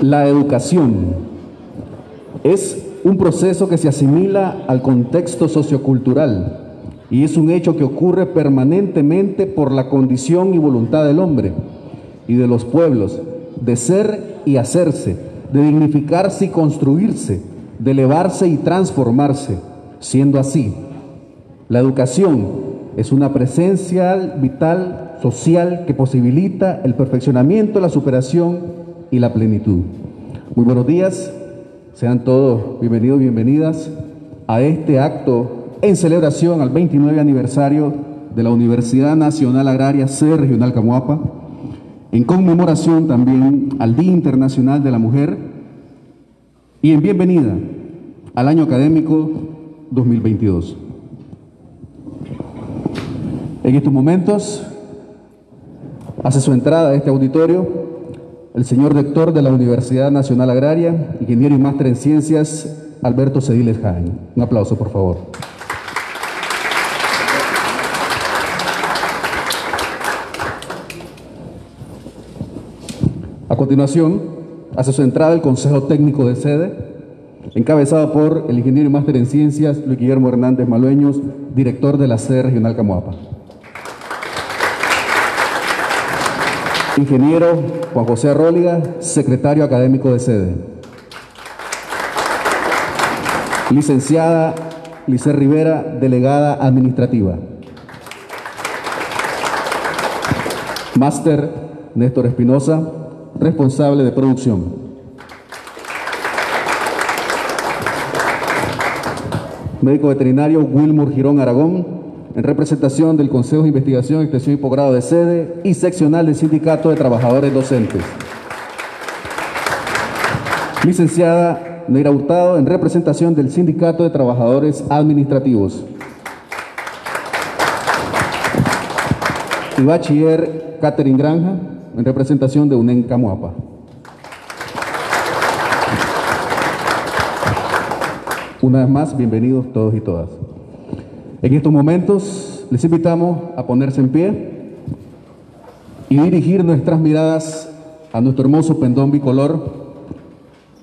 La educación es un proceso que se asimila al contexto sociocultural y es un hecho que ocurre permanentemente por la condición y voluntad del hombre y de los pueblos de ser y hacerse, de dignificarse y construirse, de elevarse y transformarse. Siendo así, la educación es una presencia vital, social, que posibilita el perfeccionamiento, la superación y la plenitud. Muy buenos días, sean todos bienvenidos y bienvenidas a este acto en celebración al 29 aniversario de la Universidad Nacional Agraria C Regional Camuapa, en conmemoración también al Día Internacional de la Mujer y en bienvenida al año académico 2022. En estos momentos hace su entrada a este auditorio el señor rector de la Universidad Nacional Agraria, ingeniero y máster en ciencias, Alberto Cediles Jaén. Un aplauso, por favor. A continuación, hace su entrada el Consejo Técnico de Sede, encabezado por el ingeniero y máster en ciencias, Luis Guillermo Hernández Malueños, director de la sede regional Camoapa. Ingeniero Juan José Arróliga, secretario académico de sede. Licenciada Lice Rivera, delegada administrativa. Máster Néstor Espinosa, responsable de producción. Médico veterinario Wilmur Girón Aragón, en representación del Consejo de Investigación, Extensión y Posgrado de Sede y seccional del Sindicato de Trabajadores Docentes. Licenciada Neira Hurtado, en representación del Sindicato de Trabajadores Administrativos. Y bachiller Catherine Granja, en representación de UNEN Camuapa. Una vez más, bienvenidos todos y todas. En estos momentos les invitamos a ponerse en pie y dirigir nuestras miradas a nuestro hermoso pendón bicolor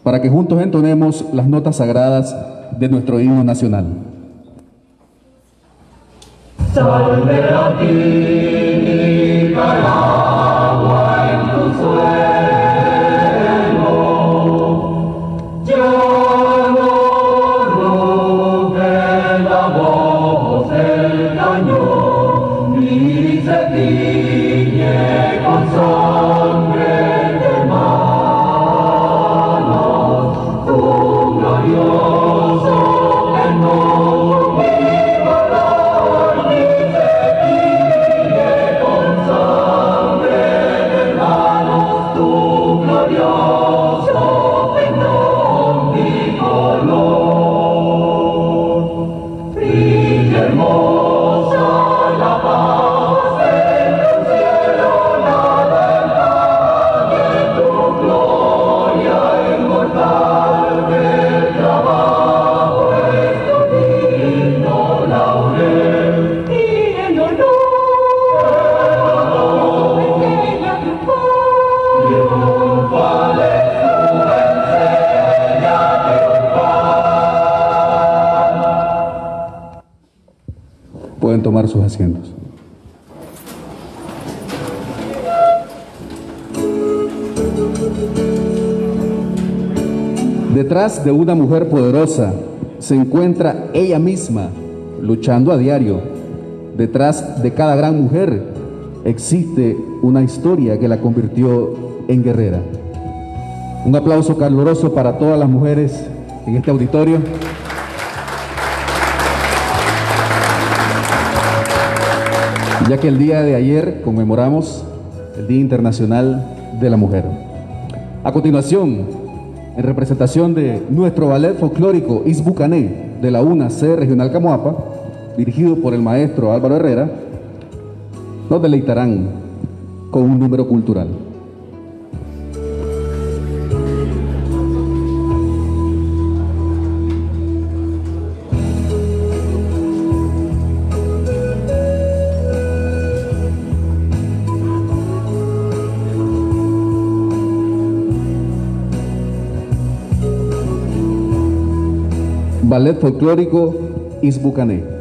para que juntos entonemos las notas sagradas de nuestro himno nacional. Sus. Detrás de una mujer poderosa se encuentra ella misma luchando a diario. Detrás de cada gran mujer existe una historia que la convirtió en guerrera. Un aplauso caluroso para todas las mujeres en este auditorio. Ya que el día de ayer conmemoramos el Día Internacional de la Mujer. A continuación, en representación de nuestro ballet folclórico Isbucané de la UNA-C Regional Camoapa, dirigido por el maestro Álvaro Herrera, nos deleitarán con un número cultural. Ballet Folclórico Isbucané.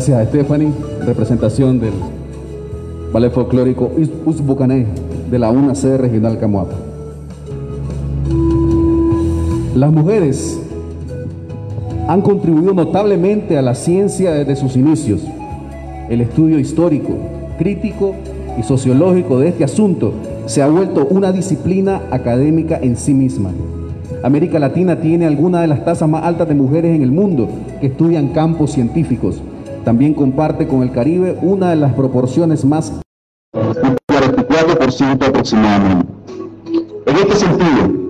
Gracias a Stephanie, representación del Ballet Folclórico Uzbucané de la UNAC Regional Camuapa. Las mujeres han contribuido notablemente a la ciencia desde sus inicios. El estudio histórico, crítico y sociológico de este asunto se ha vuelto una disciplina académica en sí misma. América Latina tiene algunas de las tasas más altas de mujeres en el mundo que estudian campos científicos también comparte con el Caribe una de las proporciones más... Un 44% aproximadamente. En este sentido,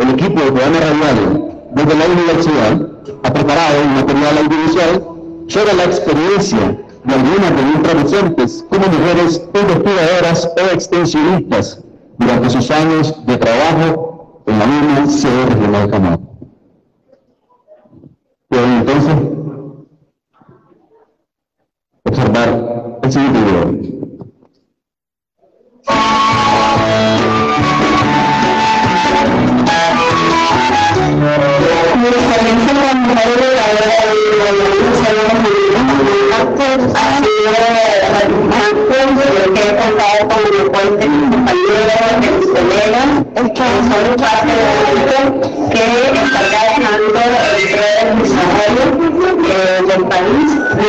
el equipo de programa radial desde la universidad ha preparado un material audiovisual sobre la experiencia de algunas de nuestras docentes como mujeres investigadoras o extensionistas durante sus años de trabajo en la misma regional de Pero entonces observar el siguiente video. que está trabajando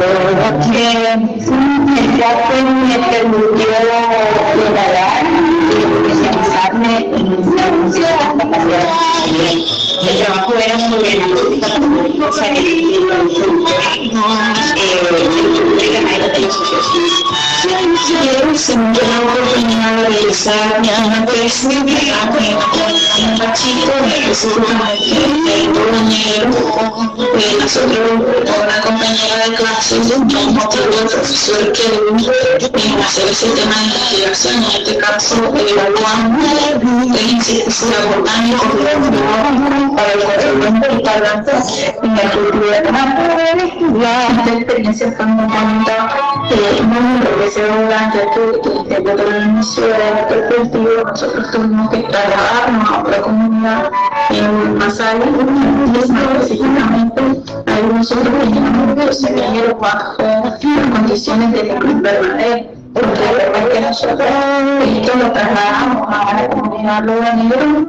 Hãy subscribe cho kênh ya me permitió preparar y en la de capacidad el trabajo era sobre la política sea, que eh, de la de una compañera de clases un que vino a hacer ese tema de investigación, en este caso evaluando el instituto botánico para el conocimiento y para la cultura. La experiencia fue muy bonita, muy enriquecedora, ya que desde el inicio de la perspectiva nosotros tuvimos que trasladarnos a otra comunidad en Masaya y específicamente ahí nosotros teníamos que seguir bajo condiciones de invernadero porque después que nosotros esto lo trasladamos a la comunidad Loba Negro,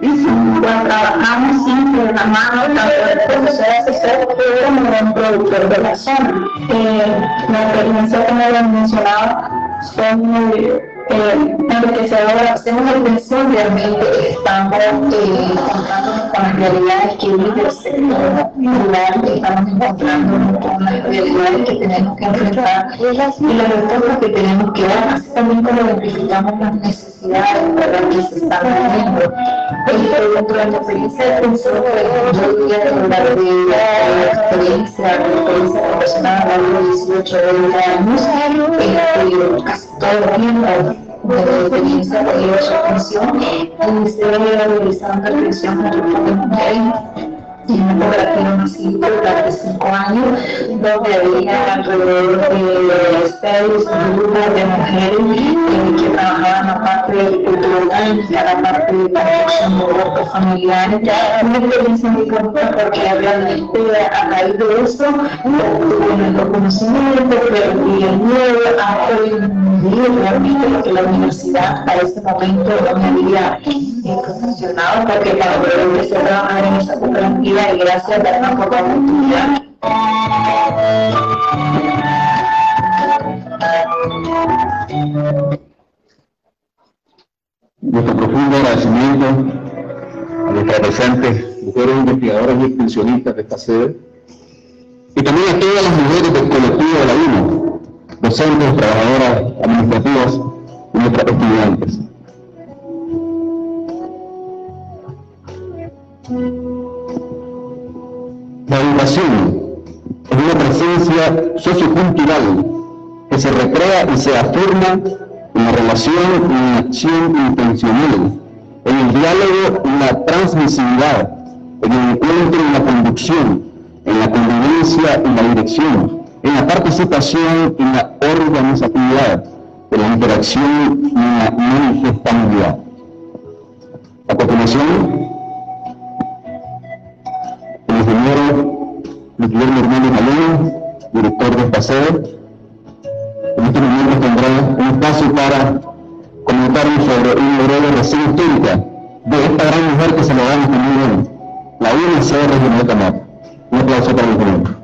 cuando trabajamos siempre de la mano, tanto del profesor asesor como del productor de la zona. Eh, la experiencia, como lo han mencionado, son muy eh, enriquecedora. Hacemos la impresión realmente estamos eh, con las realidades que vive el sector rural, que estamos encontrándonos con las realidades que tenemos que enfrentar y las respuestas que tenemos que dar, así también como identificamos las necesidades ¿verdad? que se están viviendo. Dentro de la experiencia de yo diría que la experiencia, la experiencia profesional a los 18 20 años, este, casi todo el tiempo de de su atención, el Ministerio de la de Atención Contra de Mujeres en un municipio durante cinco años, donde había alrededor de seis grupos de mujeres eh, que trabajaban la parte cultural y la parte de construcción de grupos familiares. Una experiencia muy bonita porque realmente a raíz de eso tuve el conocimiento, perdí el miedo, aprendí realmente porque la universidad a ese momento no me había funcionado porque para poder empezar a trabajar en esa cooperativa y gracias por la oportunidad. Nuestro profundo agradecimiento a nuestras presentes mujeres investigadoras y extensionistas de esta sede y también a todas las mujeres del colectivo de la UNO, docentes, trabajadoras administrativas y nuestras estudiantes. Es una presencia sociocultural que se recrea y se afirma en la relación y en la acción intencional, en el diálogo y la transmisividad, en el encuentro y la conducción, en la convivencia y la dirección, en la participación y la organizatividad, en la interacción y la manifestabilidad. A continuación, ingeniero Guillermo Hernández Maleno, director de paseo. En este momento tendrá un espacio para comentarnos sobre una breve reseña histórica de esta gran mujer que se lo damos también la UNCR de Camar. Un aplauso para el ingeniero.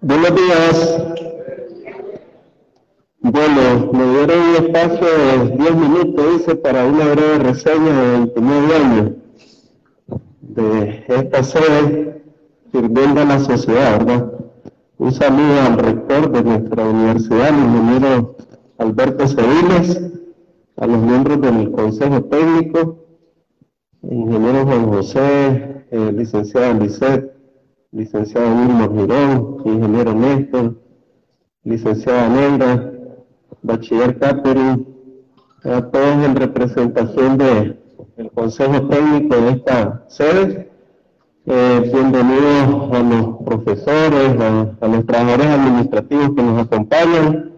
Buenos días. Bueno, me dieron un espacio de 10 minutos, dice, para una breve reseña de 29 años de esta sede sirviendo a la sociedad, ¿verdad? Un saludo al rector de nuestra universidad, el ingeniero Alberto Seviles, a los miembros del Consejo Técnico ingeniero Juan José, eh, licenciada Lisset, licenciado Nilmo Girón, ingeniero Néstor, licenciada Negra, bachiller Catherine, a todos en representación del Consejo Técnico de esta sede. Eh, bienvenidos a los profesores, a, los trabajadores administrativos que nos acompañan,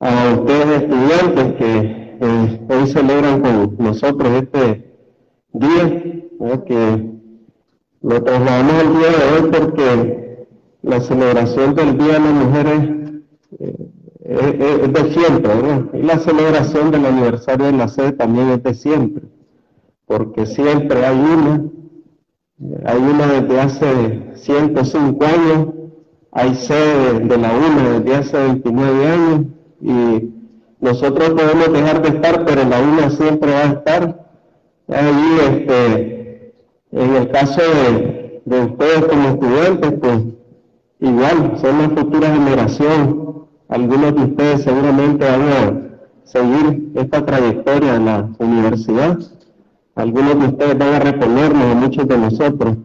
a ustedes estudiantes que hoy celebran con nosotros este día, que lo trasladamos el día de hoy porque la celebración del Día de las Mujeres eh, es, de siempre, Y la celebración del aniversario de la sede también es de siempre, porque siempre hay una, hay una desde hace 105 años, hay sede de la una desde hace 29 años, y nosotros podemos dejar de estar, pero la una siempre va a estar. Ahí, este, en el caso de, de ustedes como estudiantes, pues igual, son la futura generación algunos de ustedes seguramente van a seguir esta trayectoria en la universidad. Algunos de ustedes van a reponernos muchos de nosotros.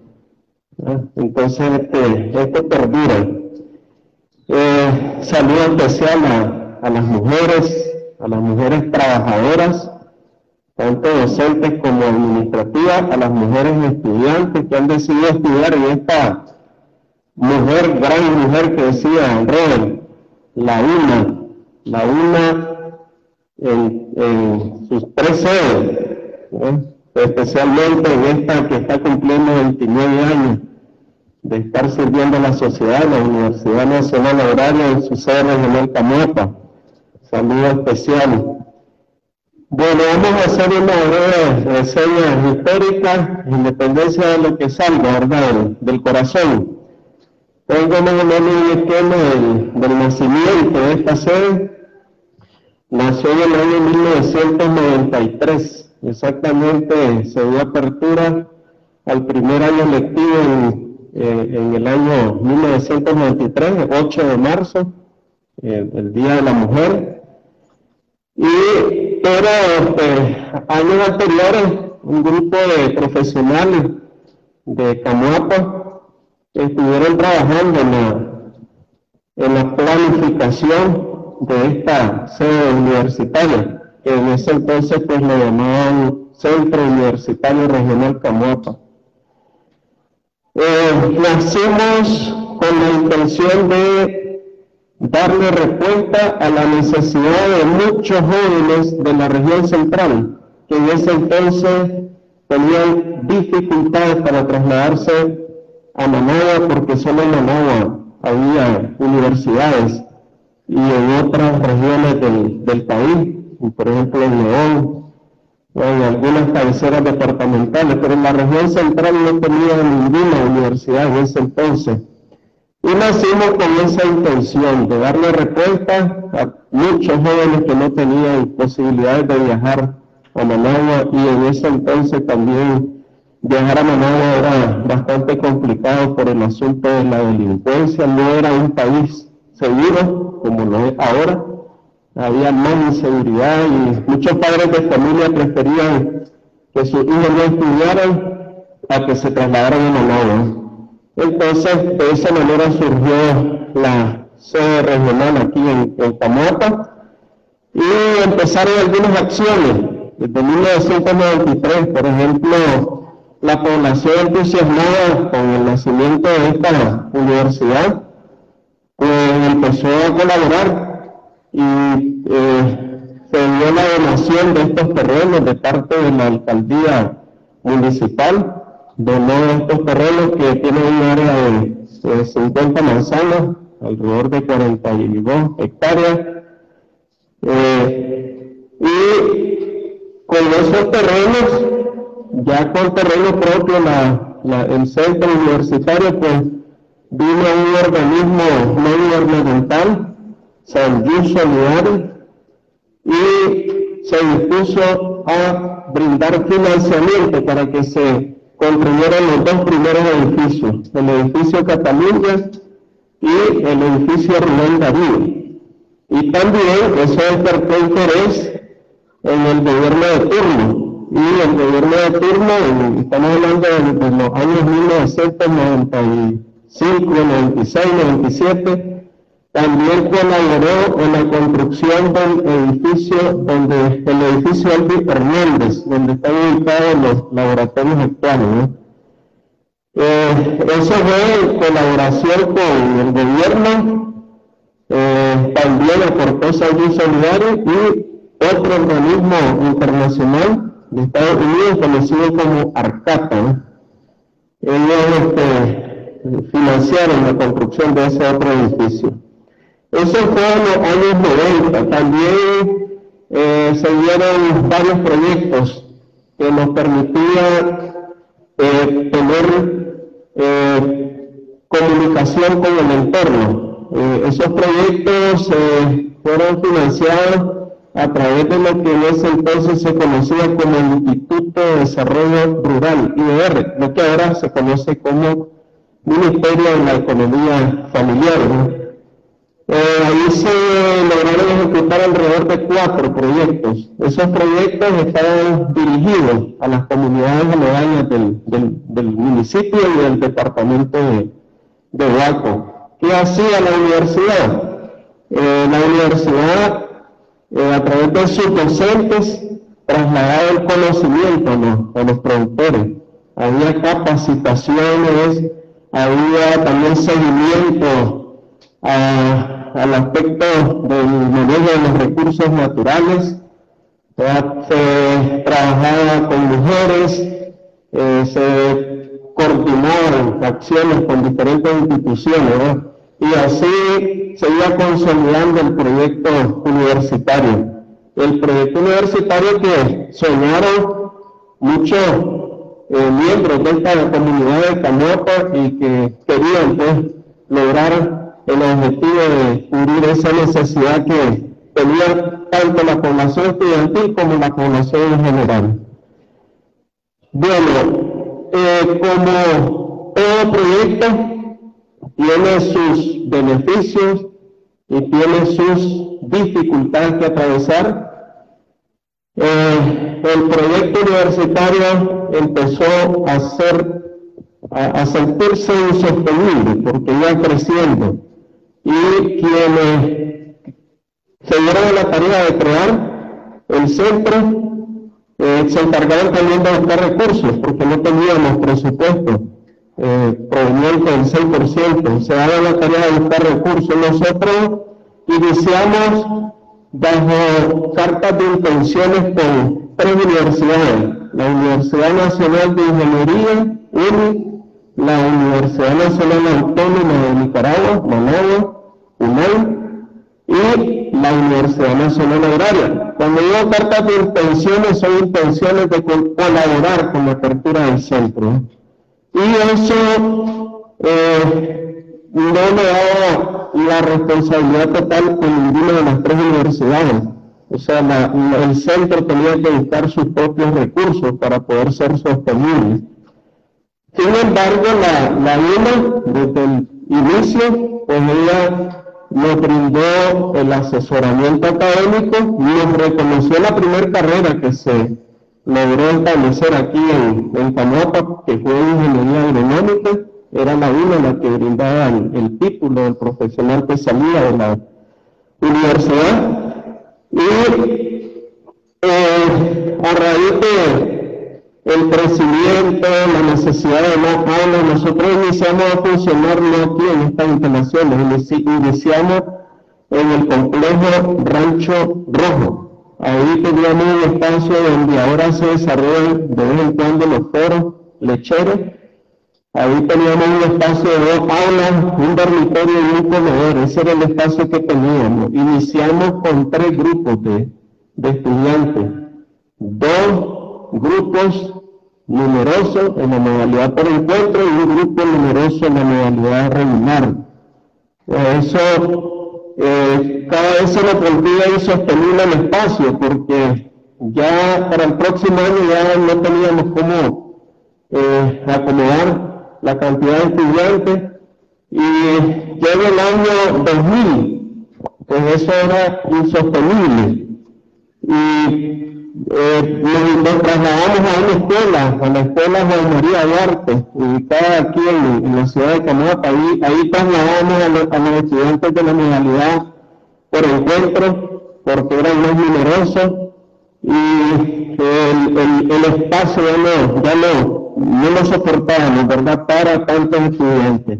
Entonces, este, esto perdura. Eh, saludo especial a, las mujeres, a las mujeres trabajadoras, tanto docentes como administrativas, a las mujeres estudiantes que han decidido estudiar en esta mujer, gran mujer que decía Robert, la una, la una en, sus tres sedes, especialmente en esta que está cumpliendo 29 años de estar sirviendo a la sociedad, la Universidad Nacional Agraria en su sede regional Camota. Saludo especial. Bueno, vamos a hacer una breve reseña histórica, independencia de lo que salga, ¿verdad? del corazón. Tengo más o menos un esquema del, nacimiento de esta sede. Nació en el año 1993. Exactamente se dio apertura al primer año lectivo en, eh, el año 1993, 8 de marzo, eh, el Día de la Mujer. Y pero este, años anteriores, un grupo de profesionales de Camuapa estuvieron trabajando en la, en la planificación de esta sede universitaria, que en ese entonces pues lo llamaban Centro Universitario Regional Camuapa. Eh, nacimos con la intención de darle respuesta a la necesidad de muchos jóvenes de la región central, que en ese entonces tenían dificultades para trasladarse a Managua porque solo en Managua había universidades y en otras regiones del, país, por ejemplo en León, o en algunas cabeceras departamentales, pero en la región central no tenía ninguna universidad en ese entonces. Y nacimos con esa intención de darle respuesta a muchos jóvenes que no tenían posibilidades de viajar a Managua y en ese entonces también Viajar a Managua era bastante complicado por el asunto de la delincuencia, no era un país seguro como lo es ahora, había más inseguridad y muchos padres de familia preferían que sus hijos no estudiaran a que se trasladaran a Managua. Entonces, de esa manera surgió la sede regional aquí en, en y empezaron algunas acciones. Desde 1993, por ejemplo, la población entusiasmada con el nacimiento de esta universidad, pues empezó a colaborar y eh, se dio la donación de estos terrenos de parte de la alcaldía municipal, donó estos terrenos que tienen un área de, 50 manzanas, alrededor de 42 hectáreas, eh, y con esos terrenos ya con terreno propio, la, el centro universitario, pues vino un organismo no gubernamental, San Solidario, y se dispuso a brindar financiamiento para que se construyeran los dos primeros edificios, el edificio Cataluña y el edificio Rubén Darío. Y también eso despertó interés en el gobierno de turno, y el gobierno de turno, estamos hablando de, los años 1995, 96, 97, también colaboró en la construcción del edificio, donde el edificio Albi Hernández, donde están ubicados los laboratorios actuales. Eh, eso fue colaboración con el gobierno, eh, también aportó Salud Solidario y otro organismo internacional de Estados Unidos conocido como ARCATA. Ellos este, financiaron la construcción de ese otro edificio. Eso fue en los años 90. También eh, se dieron varios proyectos que nos permitían eh, tener eh, comunicación con el entorno. esos proyectos fueron financiados a través de lo que en ese entonces se conocía como el Instituto de Desarrollo Rural, IDR, lo que ahora se conoce como Ministerio de la Economía Familiar. Eh, ahí se lograron ejecutar alrededor de cuatro proyectos. Esos proyectos estaban dirigidos a las comunidades aledañas del, del, municipio y del departamento de, de Huaco. ¿Qué hacía la universidad? Eh, la universidad a través de sus docentes, trasladar el conocimiento a los, productores. Había capacitaciones, había también seguimiento al aspecto del manejo de los recursos naturales. Se trabajaba con mujeres, eh, se coordinaron acciones con diferentes instituciones y así se iba consolidando el proyecto universitario. El proyecto universitario que soñaron muchos eh, miembros de esta comunidad de y que querían pues, lograr el objetivo de cubrir esa necesidad que tenía tanto la población estudiantil como la población en general. Bueno, eh, como todo proyecto, tiene sus beneficios y tiene sus dificultades que atravesar. Eh, el proyecto universitario empezó a ser a, sentirse insostenible porque iba creciendo y quienes se dieron la tarea de crear el centro eh, se encargaron también de buscar recursos porque no teníamos presupuesto eh, proveniente del 6%. Se daba la tarea de buscar recursos. Nosotros iniciamos bajo cartas de intenciones con tres universidades. La Universidad Nacional de Ingeniería, UNI, la Universidad Nacional Autónoma de Nicaragua, Managua, UNAM, y la Universidad Nacional Agraria. Cuando digo cartas de intenciones, son intenciones de colaborar con la apertura del centro. Y eso eh, no le da la responsabilidad total con ninguna de las tres universidades. O sea, el centro tenía que buscar sus propios recursos para poder ser sostenible. Sin embargo, la, la desde el inicio, pues ella nos brindó el asesoramiento académico, nos reconoció la primera carrera que se logró establecer aquí en, en que fue ingeniería agronómica, era la una la que brindaba el, título del profesional que salía de la universidad. Y eh, a raíz de crecimiento, la necesidad de más aulas, nosotros iniciamos a funcionar no aquí en estas instalaciones, iniciamos en el complejo Rancho Rojo, Ahí teníamos un espacio donde ahora se desarrollan de vez en cuando los foros lecheros. Ahí teníamos un espacio de dos aulas, un dormitorio y un comedor. Ese era el espacio que teníamos. Iniciamos con tres grupos de, de estudiantes. Dos grupos numerosos en la modalidad por encuentro y un grupo numeroso en la modalidad regular. Eso eh, cada vez se lo volvía insostenible el espacio, porque ya para el próximo año ya no teníamos cómo eh, acomodar la cantidad de estudiantes, y llega el año 2000, pues eso era insostenible. Y eh, nos, trasladamos a una escuela, a la escuela Juan María Duarte, ubicada aquí en, la ciudad de Canadá. Ahí, ahí trasladamos a los, a los, estudiantes de la modalidad por encuentro, porque eran más numerosos y el, el, el espacio ya no, ya no, no lo soportábamos, ¿verdad?, para tantos estudiantes.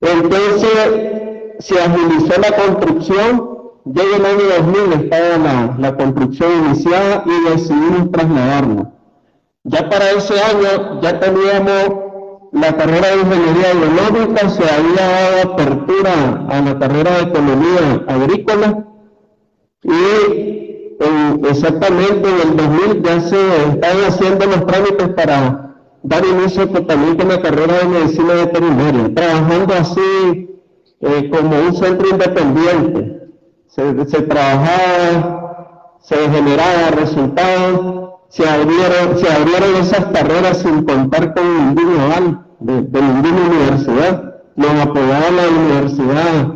Entonces se agilizó la construcción ya en el año 2000 estaba la, construcción iniciada y decidimos trasladarnos. Ya para ese año ya teníamos la carrera de ingeniería agronómica, se había dado apertura a la carrera de economía agrícola y exactamente en el 2000 ya se están haciendo los trámites para dar inicio totalmente a la carrera de medicina veterinaria, trabajando así eh, como un centro independiente se, trabajaba, se generaba resultados, se abrieron, se abrieron esas carreras sin contar con ningún aval de, ninguna universidad. Nos apoyaba la universidad,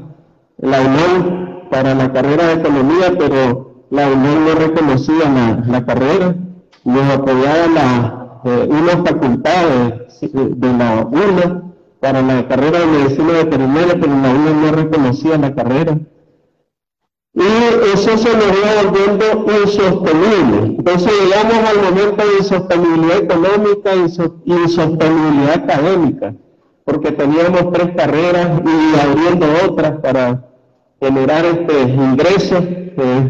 la UNAM, para la carrera de economía, pero la UNAM no reconocía la, carrera. Nos apoyaba la, eh, una facultad de, de la UNA para la carrera de medicina veterinaria, pero la UNA no reconocía la carrera y eso se nos va volviendo insostenible. Entonces llegamos al momento de insostenibilidad económica y insostenibilidad académica, porque teníamos tres carreras y abriendo otras para generar este ingresos,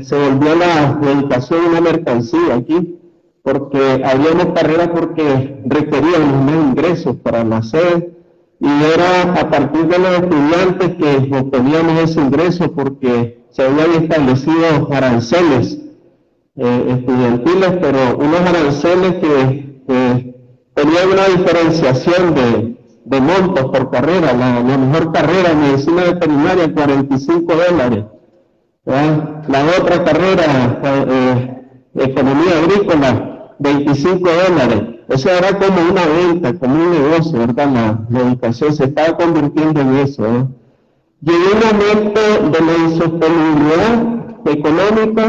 se volvió la, educación una mercancía aquí, porque habíamos carreras porque requeríamos más ingresos para nacer, y era a partir de los estudiantes que obteníamos ese ingreso porque se habían establecido aranceles eh, estudiantiles, pero unos aranceles que tenían una diferenciación de, montos por carrera. La, mejor carrera, medicina veterinaria, 45 dólares. La otra carrera, eh, economía agrícola, 25 dólares. Eso era como una venta, como un negocio, ¿verdad? La, educación se estaba convirtiendo en eso. ¿eh? Llegó un momento de la insostenibilidad económica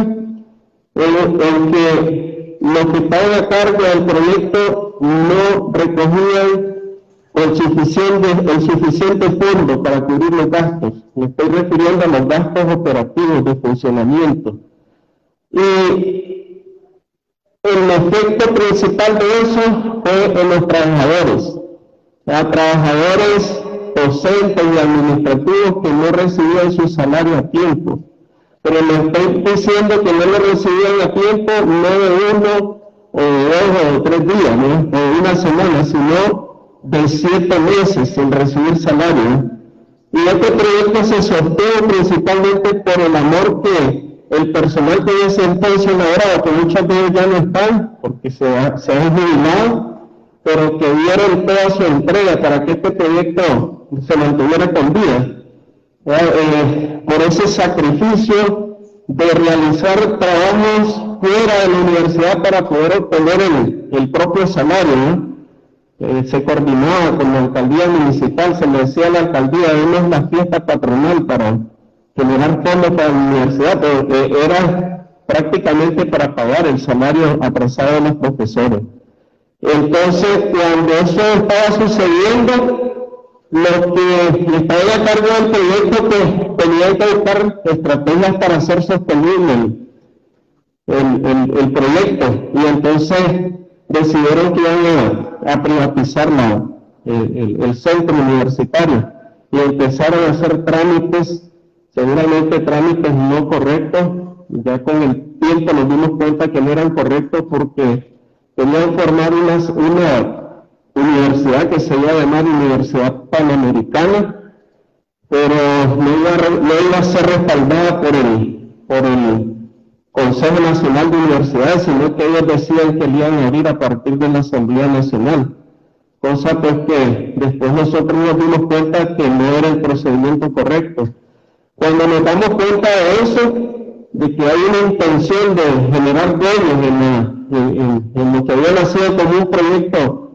en, que los que estaban a cargo del proyecto no recogían el suficiente, el suficiente fondo para cubrir los gastos. Me estoy refiriendo a los gastos operativos de funcionamiento. Y el efecto principal de eso fue en los trabajadores. Los trabajadores docentes y administrativos que no recibían su salario a tiempo. Pero le estoy diciendo que no lo recibían a tiempo no de uno o dos o tres días, ¿no? o una semana, sino de siete meses sin recibir salario. Y este proyecto se sostuvo principalmente por el amor que el personal que en ese entonces laboraba, que muchos de ellos ya no están, porque se, se han jubilado, pero que dieron toda su entrega para que este proyecto se mantuviera con vida. Eh, por ese sacrificio de realizar trabajos fuera de la universidad para poder obtener el, propio salario. Eh, se coordinaba con la alcaldía municipal, se le decía a la alcaldía, es la fiesta patronal para generar fondos para la universidad, pero era prácticamente para pagar el salario atrasado de los profesores. Entonces, cuando eso estaba sucediendo, los que estaban a cargo del proyecto pues, tenían que buscar estrategias para hacer sostenible el, proyecto. Y entonces decidieron que iban a, privatizar el, centro universitario y empezaron a hacer trámites, seguramente trámites no correctos. Ya con el tiempo nos dimos cuenta que no eran correctos porque querían formar una, universidad que se iba a Universidad Panamericana, pero no iba, a ser respaldada por el, por el Consejo Nacional de Universidades, sino que ellos decían que iban a abrir a partir de la Asamblea Nacional. Cosa pues que después nosotros nos dimos cuenta que no era el procedimiento correcto. Cuando nos damos cuenta de eso, de que hay una intención de generar dueños en, en, lo que había nacido como un proyecto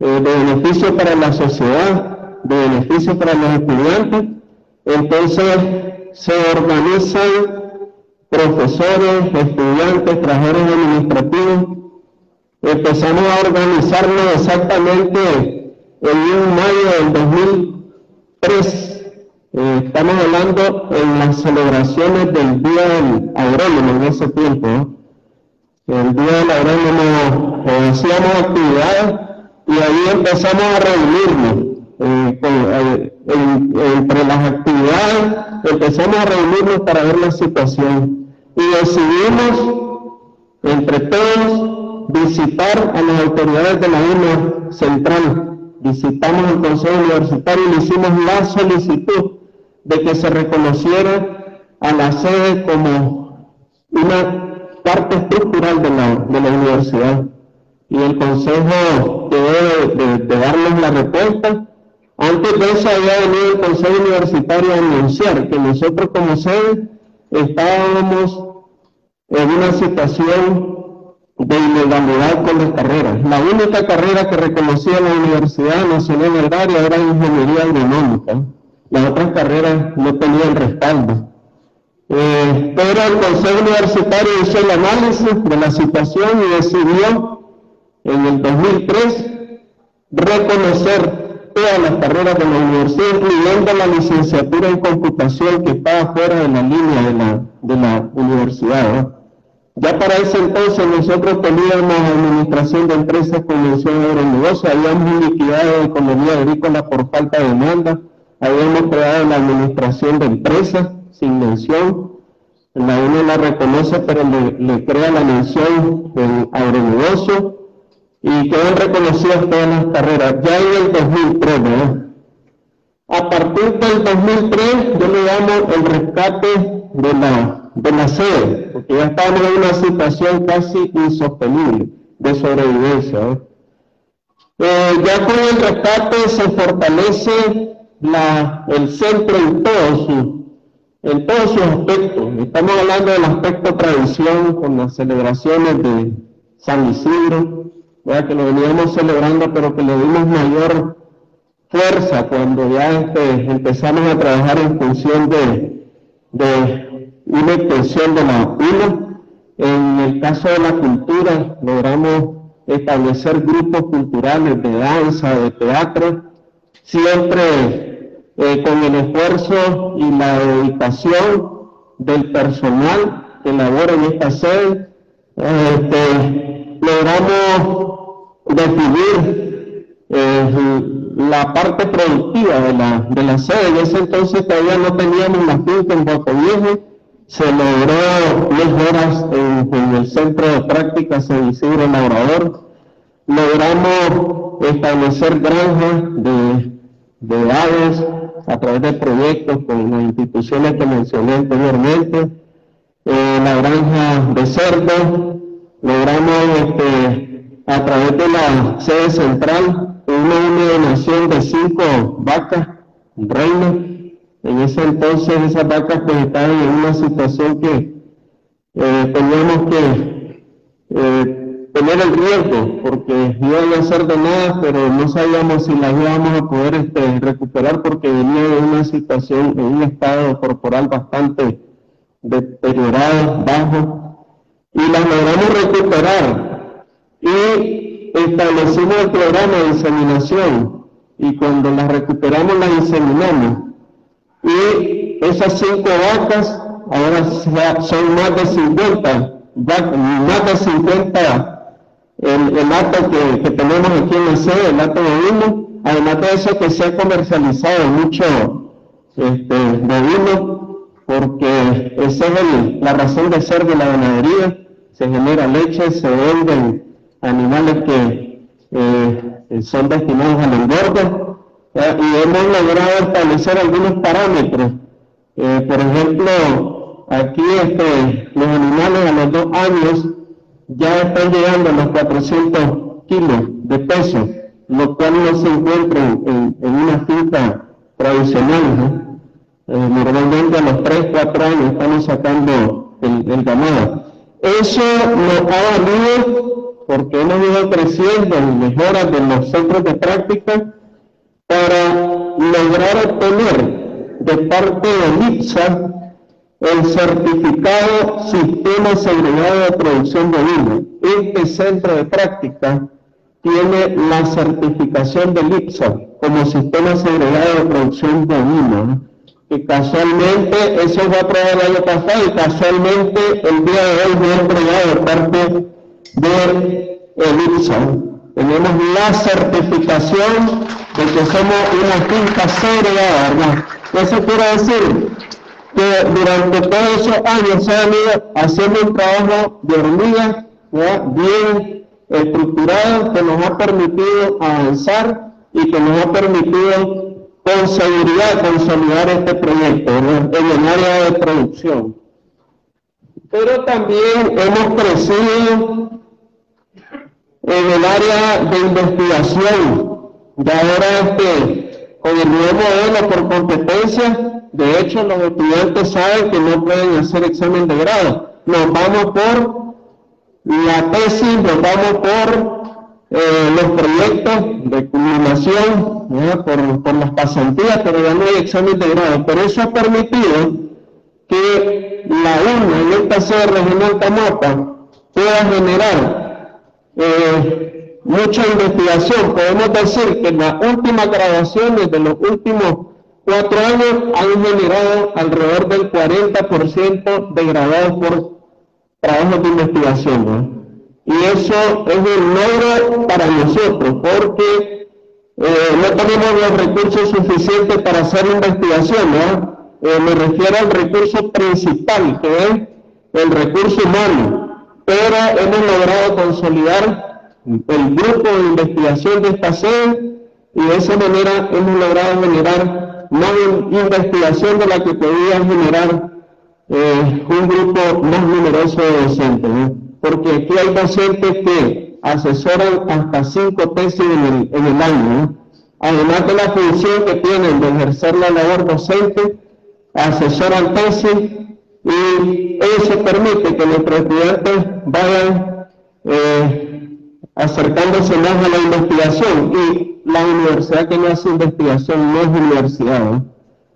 eh, de beneficio para la sociedad, de beneficio para los estudiantes, entonces se organizan profesores, estudiantes, trabajadores administrativos, empezamos a organizarnos exactamente en un mayo del 2003. Eh, estamos hablando en las celebraciones del Día del Agrónomo en ese tiempo. El Día del Agrónomo eh, hacíamos actividades y ahí empezamos a reunirnos. Eh, entre las actividades empezamos a reunirnos para ver la situación y decidimos entre todos visitar a las autoridades de la UNA central. Visitamos el Consejo Universitario y le hicimos la solicitud de que se reconociera a la sede como una parte estructural de la, de la universidad. Y el Consejo debe de, de darnos la respuesta antes de eso había venido el Consejo Universitario a anunciar que nosotros como sede estábamos en una situación de ilegalidad con las carreras. La única carrera que reconocía la Universidad Nacional Agraria era Ingeniería Agronómica. Las otras carreras no tenían respaldo. Eh, pero el Consejo Universitario hizo el análisis de la situación y decidió en el 2003 reconocer todas las carreras de la universidad, incluyendo la licenciatura en computación que estaba fuera de la línea de la, de la universidad. Ya para ese entonces nosotros teníamos administración de empresas con mención agronegocio, habíamos liquidado economía agrícola por falta de demanda, habíamos creado la administración de empresas sin mención, la UNE la reconoce pero le, crea la mención en agronegocio, y quedan reconocidas todas las carreras, ya en el 2003, ¿verdad? A partir del 2003 yo le llamo el rescate de la, de la sede, porque ya estábamos en una situación casi insostenible de sobrevivencia. Eh, ya con el rescate se fortalece la, el centro en todos su, todos sus aspectos. Estamos hablando del aspecto tradición con las celebraciones de San Isidro, que lo veníamos celebrando, pero que le dimos mayor fuerza cuando ya este, empezamos a trabajar en función de, de una extensión de la UNA. En el caso de la cultura, logramos establecer grupos culturales de danza, de teatro, siempre eh, con el esfuerzo y la dedicación del personal que labora en esta sede. Este, logramos definir eh, la parte productiva de la, de la sede. En ese entonces todavía no teníamos la finca en Viejo. Se logró 10 horas en, el centro de práctica San Isidro Labrador. Logramos establecer granjas de, de aves a través de proyectos con las instituciones que mencioné anteriormente. Eh, la granja de cerdo. Logramos este, a través de la sede central una nación de cinco vacas reinas. En ese entonces esas vacas pues estaban en una situación que eh, teníamos que eh, tener el riesgo porque iban a ser donadas pero no sabíamos si las íbamos a poder este, recuperar porque venían en una situación, en un estado corporal bastante deteriorado, bajo y las logramos recuperar. Y establecimos el programa de inseminación y cuando las recuperamos las inseminamos. Y esas cinco vacas ahora son más de 50 más de 50 el, el que, tenemos aquí en el sede, el acto de vino, además de eso que se ha comercializado mucho este, de vino, porque esa es la razón de ser de la ganadería, se genera leche, se venden animales que eh, son destinados al engorde y hemos logrado establecer algunos parámetros. Eh, por ejemplo, aquí este, los animales a los dos años ya están llegando a los 400 kilos de peso, lo cual no se encuentra en, una finca tradicional. Eh, normalmente a los 3, 4 años estamos sacando el, el ganado. Eso nos ha valido porque hemos ido creciendo en mejoras de los centros de práctica para lograr obtener de parte de IPSA el certificado Sistema Segregado de Producción de Vino. Este centro de práctica tiene la certificación del IPSA como Sistema Segregado de Producción de Vino. Que casualmente, eso fue aprobado el año pasado y casualmente el día de hoy fue entregado de parte del IPSA. Tenemos la certificación de que somos una finca segregada, ¿verdad? Eso quiere decir que durante todos esos años se han ido haciendo un trabajo de hormiga bien estructurado que nos ha permitido avanzar y que nos ha permitido con seguridad consolidar este proyecto en el área de producción. Pero también hemos crecido en el área de investigación. Y ahora este, con el nuevo modelo por competencia, de hecho, los estudiantes saben que no pueden hacer examen de grado. Nos vamos por la tesis, nos vamos por eh, los proyectos de culminación, por, las pasantías, pero ya no hay examen de grado. Pero eso ha permitido que la UNA en esta sede regional Tamaupa pueda generar eh, mucha investigación. Podemos decir que en las últimas graduaciones de los últimos cuatro años han generado alrededor del 40% de grabados por trabajos de investigación. Y eso es un logro para nosotros, porque eh, no tenemos los recursos suficientes para hacer investigación. Eh, me refiero al recurso principal, que es el recurso humano, pero hemos logrado consolidar el grupo de investigación de esta sede y de esa manera hemos logrado generar más investigación de la que podía generar eh, un grupo más numeroso de docentes, porque aquí hay docentes que asesoran hasta cinco tesis en el, año, además de la función que tienen de ejercer la labor docente, asesoran tesis y eso permite que nuestros estudiantes vayan eh, acercándose más a la investigación. Y la universidad que no hace investigación no es universidad,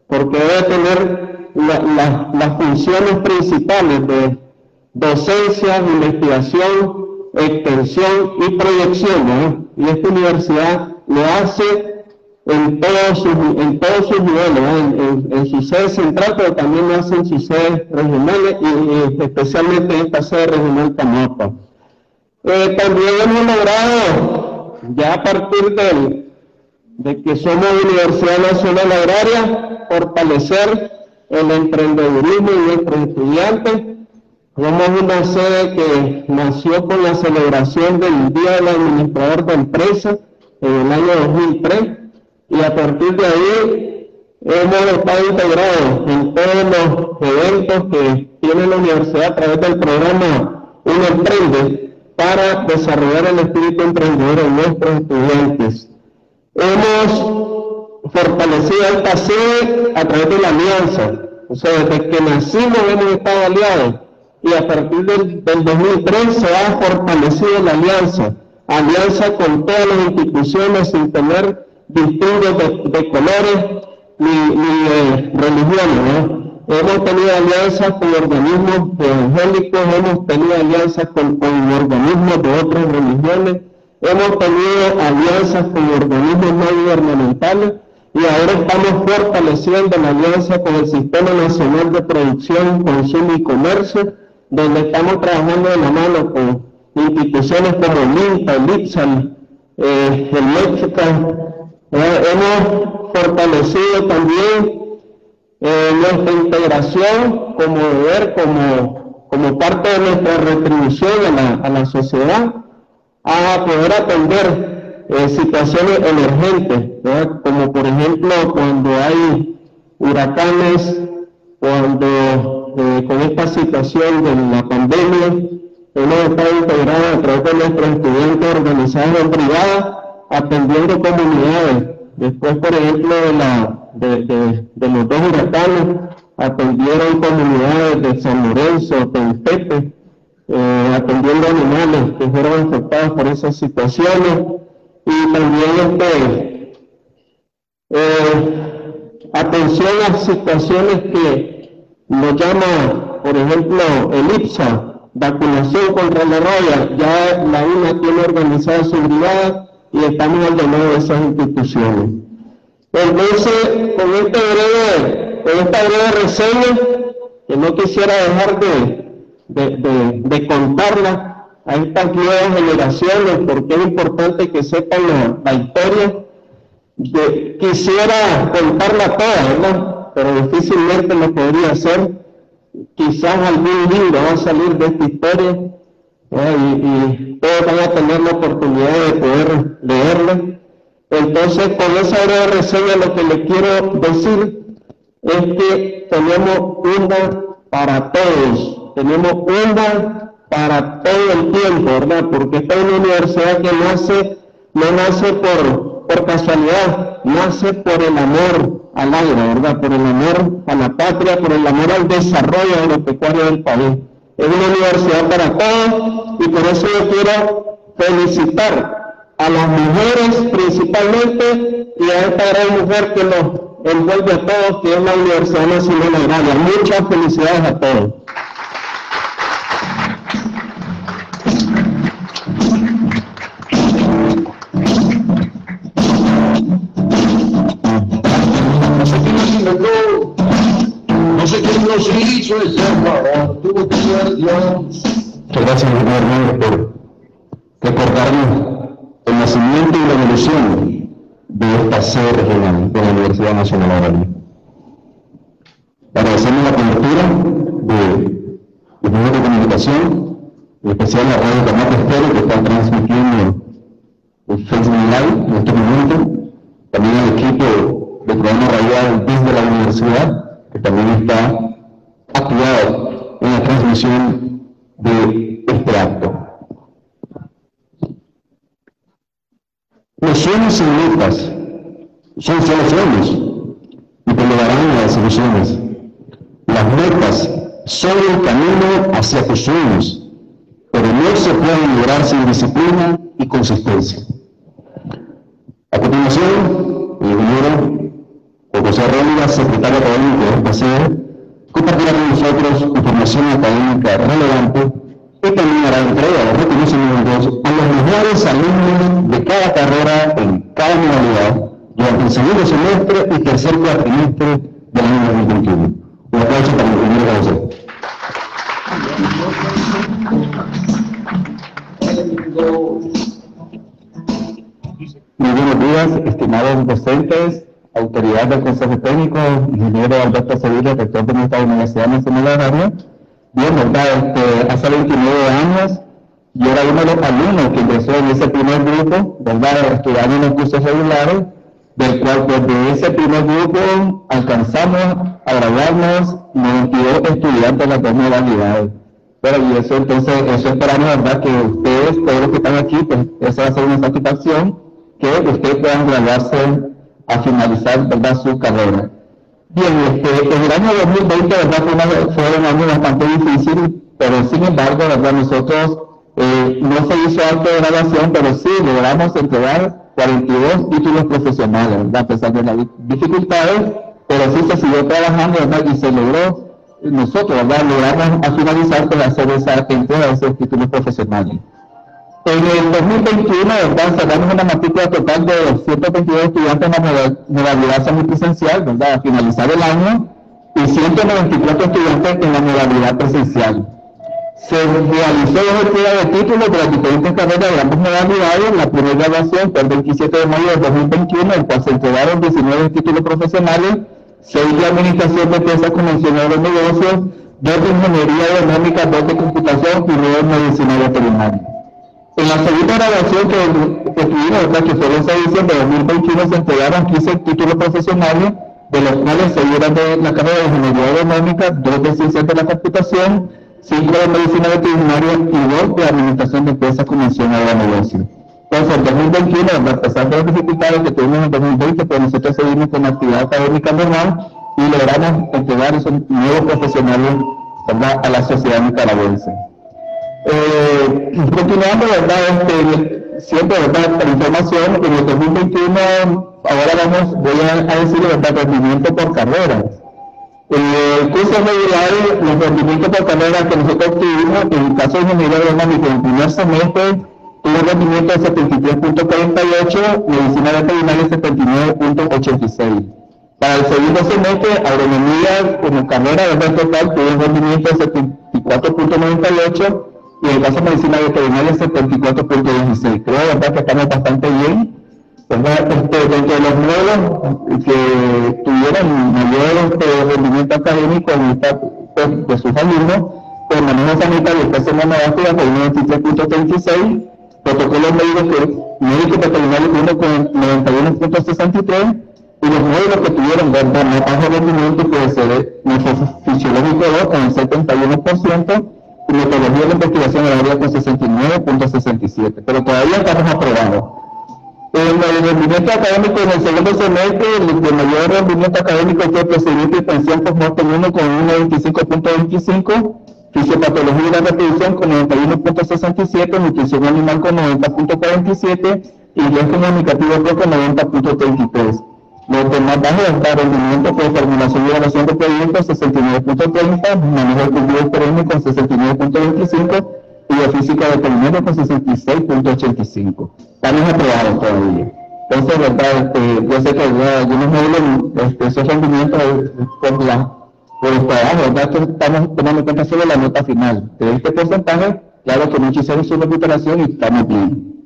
porque debe tener las funciones principales de docencia, investigación, extensión y proyección, y esta universidad lo hace en todos sus, en todos sus niveles, en, su sede central, pero también lo hace en sus sedes regionales y, especialmente en esta sede regional Tamaupa. Eh, también hemos logrado ya a partir de que somos Universidad Nacional Agraria, fortalecer el emprendedurismo y nuestros estudiantes. Somos una sede que nació con la celebración del Día del Administrador de Empresas en el año 2003 y a partir de ahí hemos estado integrados en todos los eventos que tiene la universidad a través del programa Uno Emprende, para desarrollar el espíritu emprendedor en nuestros estudiantes. Hemos fortalecido esta sede a través de la alianza. O sea, desde que nacimos hemos estado aliados y a partir del, 2003 se ha fortalecido la alianza. Alianza con todas las instituciones sin tener distintos de, colores ni, ni religiones. ¿no? Hemos tenido alianzas con organismos evangélicos, hemos tenido alianzas con, organismos de otras religiones, hemos tenido alianzas con organismos no gubernamentales y ahora estamos fortaleciendo la alianza con el Sistema Nacional de Producción, Consumo y Comercio, donde estamos trabajando de la mano con instituciones como el INTA, el eh. Eh, hemos fortalecido también eh, nuestra integración como deber, como, como parte de nuestra retribución a la, a la sociedad, a poder atender eh, situaciones emergentes, como por ejemplo cuando hay huracanes, cuando eh, con esta situación de la pandemia hemos estado integrados a través de nuestros estudiantes organizados en brigada, atendiendo comunidades. Después, por ejemplo, de la, de, los dos huracanes atendieron comunidades de San Lorenzo, de eh, atendiendo animales que fueron afectados por esas situaciones y también este, eh, atención a situaciones que nos llama, por ejemplo, el IPSA, vacunación contra la rabia, ya la UNA tiene organizada su brigada y estamos al llamado de esas instituciones. Entonces, con esta breve, con esta breve reseña, que no quisiera dejar de, de, contarla a estas nuevas generaciones, porque es importante que sepan la, historia, quisiera contarla toda, ¿verdad? Pero difícilmente lo podría hacer quizás algún libro va a salir de esta historia y, todos van a tener la oportunidad de poder leerlo. Entonces, con esa breve reseña lo que le quiero decir es que tenemos una para todos, tenemos una para todo el tiempo, ¿verdad? Porque esta es una universidad que nace, no nace por, por casualidad, nace por el amor al aire, ¿verdad? Por el amor a la patria, por el amor al desarrollo agropecuario del país. Es una universidad para todos y por eso yo quiero felicitar a las mujeres principalmente y a esta gran mujer que nos envuelve a todos, que es la Universidad Nacional Agraria. Muchas felicidades a todos. Muchas gracias, hermano, por recordarnos el nacimiento y la evolución de esta sede regional de la Universidad Nacional Agraria. Agradecemos la cobertura de los medios de comunicación, en especial la radio Camate Estéreo, que está transmitiendo el Facebook en este momento, también el equipo de programa radial desde la universidad, que también está actuado en la transmisión de este acto. Los sueños y metas son solo sueños y te llevarán a las ilusiones. Las metas son el camino hacia tus sueños, pero no se pueden lograr sin disciplina y consistencia. A continuación, el ingeniero José Rómulo, secretario académico de esta compartirá con nosotros información académica relevante y también hará entrega de reconocimientos a los mejores alumnos de cada carrera en cada modalidad durante el segundo semestre y tercer cuatrimestre del año 2021. Un aplauso para el primer. Muy buenos días, estimados docentes, autoridad del Consejo Técnico, ingeniero Alberto Sevilla, rector de nuestra Universidad Nacional Agraria. Bien, ¿verdad? Este, hace 29 años yo era uno de los alumnos que ingresó en ese primer grupo, ¿verdad? Estudiando en los cursos regulares, del cual pues de ese primer grupo alcanzamos a graduarnos 92 estudiantes de las dos modalidades. Pero y eso entonces, eso esperamos, ¿verdad? Que ustedes, todos los que están aquí, pues esa va a ser una satisfacción, que ustedes puedan graduarse a finalizar ¿verdad? su carrera. Bien, este, en el año 2020 ¿verdad? Fue, un año bastante difícil, pero sin embargo, ¿verdad? nosotros eh, no se hizo alto de graduación, pero sí logramos entregar 42 títulos profesionales, ¿verdad? a pesar de las dificultades, pero sí se siguió trabajando ¿verdad? y se logró, nosotros ¿verdad? logramos a finalizar para hacer esa entrega de esos títulos profesionales. En el 2021, ¿verdad? Cerramos una matrícula total de 222 estudiantes en la modalidad semipresencial, ¿verdad? A finalizar el año, y 194 estudiantes en la modalidad presencial. Se realizó dos entregas de títulos de las diferentes carreras de ambas modalidades. La primera graduación fue el 27 de mayo de 2021, en cual se entregaron 19 títulos profesionales, 6 de administración de empresas convencionales de negocios, 2 de ingeniería económica, 2 de computación y 2 de medicina veterinaria. En la segunda grabación que, que tuvimos, que fue el 6 de diciembre de 2021, se entregaron 15 títulos profesionales, de los cuales se dieron de la carrera de Ingeniería Aeronáutica, 2 de Ciencias de la Computación, 5 de Medicina Veterinaria y 2 de Administración de Empresas Convencionales de Negocio. Entonces, en 2021, a pesar de las dificultades que tuvimos en 2020, pues nosotros seguimos con la actividad académica normal y logramos entregar esos nuevos profesionales a la sociedad nicaragüense. Eh, continuando, ¿verdad? Este, siempre, ¿verdad? La información, en el 2021, ahora vamos, voy a, decir, ¿verdad? Rendimiento por carreras. En el curso regular, los rendimientos por carrera que nosotros obtuvimos, en el caso de ingeniería agronómica, en el primer semestre, tuvo rendimiento de 73.48, medicina veterinaria 79.86. Para el segundo semestre, agronomía como carrera de total tuvo un rendimiento de 74.98 y en el caso de medicina veterinaria 74.16. Creo ¿verdad? que estamos bastante bien. ¿verdad? Este, dentro de los modelos que tuvieron mayor este, rendimiento académico en esta, pues, de sus alumnos, pues manejo sanitario, esta semana básica con un 23.36, protocolos médicos que médico veterinario uno con 91.63 y los módulos que tuvieron ¿verdad? más bajo rendimiento puede ser fisiológico 2 con el 71% y metodología de investigación área con 69.67, pero todavía estamos aprobados. En el rendimiento académico en el segundo semestre, el de mayor rendimiento académico fue procedimiento y pensión post 1 con 1.25.25, fisiopatología y la reproducción con 91.67, nutrición animal con 90.47 y inglés comunicativo con 90.33. Los demás bajos está rendimiento por formulación y evaluación de proyectos 69.30, manejo de cultivo perenne con 69.25 y de física de primero con 66.85. Estamos aprobados todavía. Entonces, verdad, este, yo sé que algunos módulos, este, esos rendimientos por, la, por el trabajo, ¿verdad? estamos tomando en cuenta solo la nota final. De este porcentaje, claro que muchos hicieron su recuperación y estamos bien.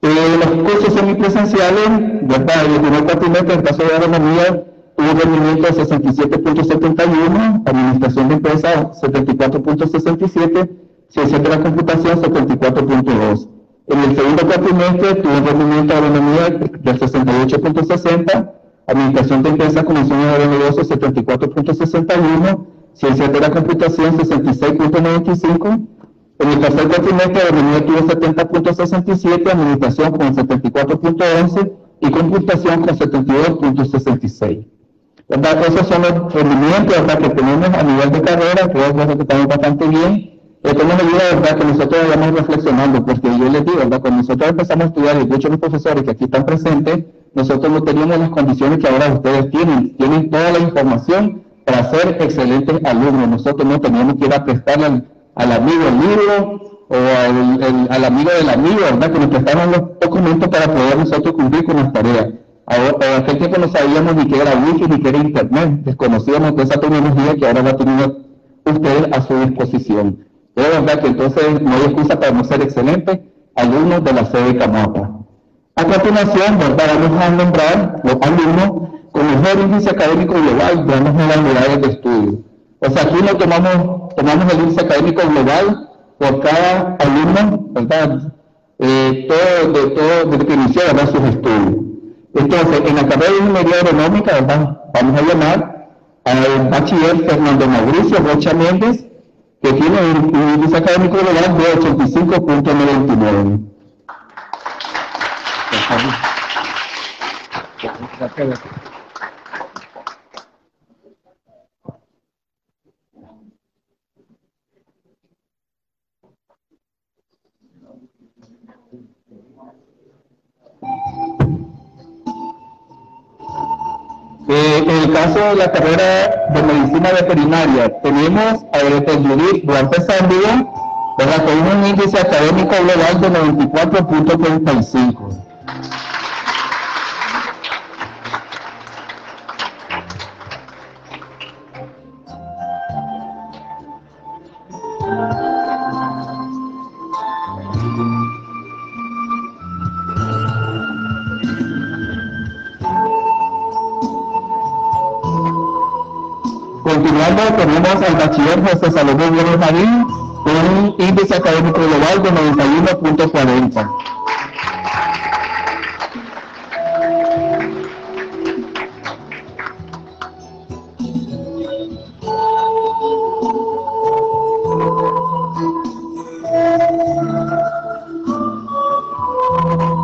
Eh, los cursos semipresenciales, ¿verdad? El primer cuatrimestre, en el caso de agronomía, tuvo rendimiento de 67.71, administración de empresas 74.67, ciencia de la computación 74.2. En el segundo cuatrimestre tuvo rendimiento de agronomía del 68.60, administración de empresas, conocimiento de negocios 74.61, ciencia de la computación 66.95, en el tercer cuatrimestre, agronomía tuvo 70.67, administración con 74.11 y computación con 72.66. ¿Verdad? Esos son los rendimientos ¿verdad? que tenemos a nivel de carrera, creo que estamos bastante bien. Esto nos ayuda ¿verdad? que nosotros vayamos reflexionando, porque yo les digo, ¿verdad? cuando nosotros empezamos a estudiar, y de los profesores que aquí están presentes, nosotros no teníamos las condiciones que ahora ustedes tienen, tienen toda la información para ser excelentes alumnos. Nosotros no teníamos que ir a prestarle al amigo el libro o al, al, amigo del amigo, ¿verdad? Que nos prestaron los documentos para poder nosotros cumplir con las tareas. Ahora, aquel tiempo no sabíamos ni qué era wifi ni qué era internet, desconocíamos de esa tecnología que ahora va a tener ustedes a su disposición. Es verdad que entonces no hay excusa para no ser excelentes alumnos de la sede de Camapa. A continuación, ¿verdad? vamos a nombrar los alumnos con mejor índice académico global de ambas modalidades de estudio. O sea, aquí no tomamos, tomamos el índice académico global por cada alumno, ¿verdad? Eh, todo, de, todo, desde que inició ¿verdad? sus estudios. Entonces, en la carrera de ingeniería aeronáutica, ¿verdad? vamos a llamar al bachiller Fernando Mauricio Rocha Méndez, que tiene un, un índice académico global de 85.99. Eh, en el caso de la carrera de medicina veterinaria, tenemos a Judith Duarte Sandia, con un índice académico global de 94.35. Tenemos al bachiller José Salomón Gómez Marín con un índice académico global de 91.40.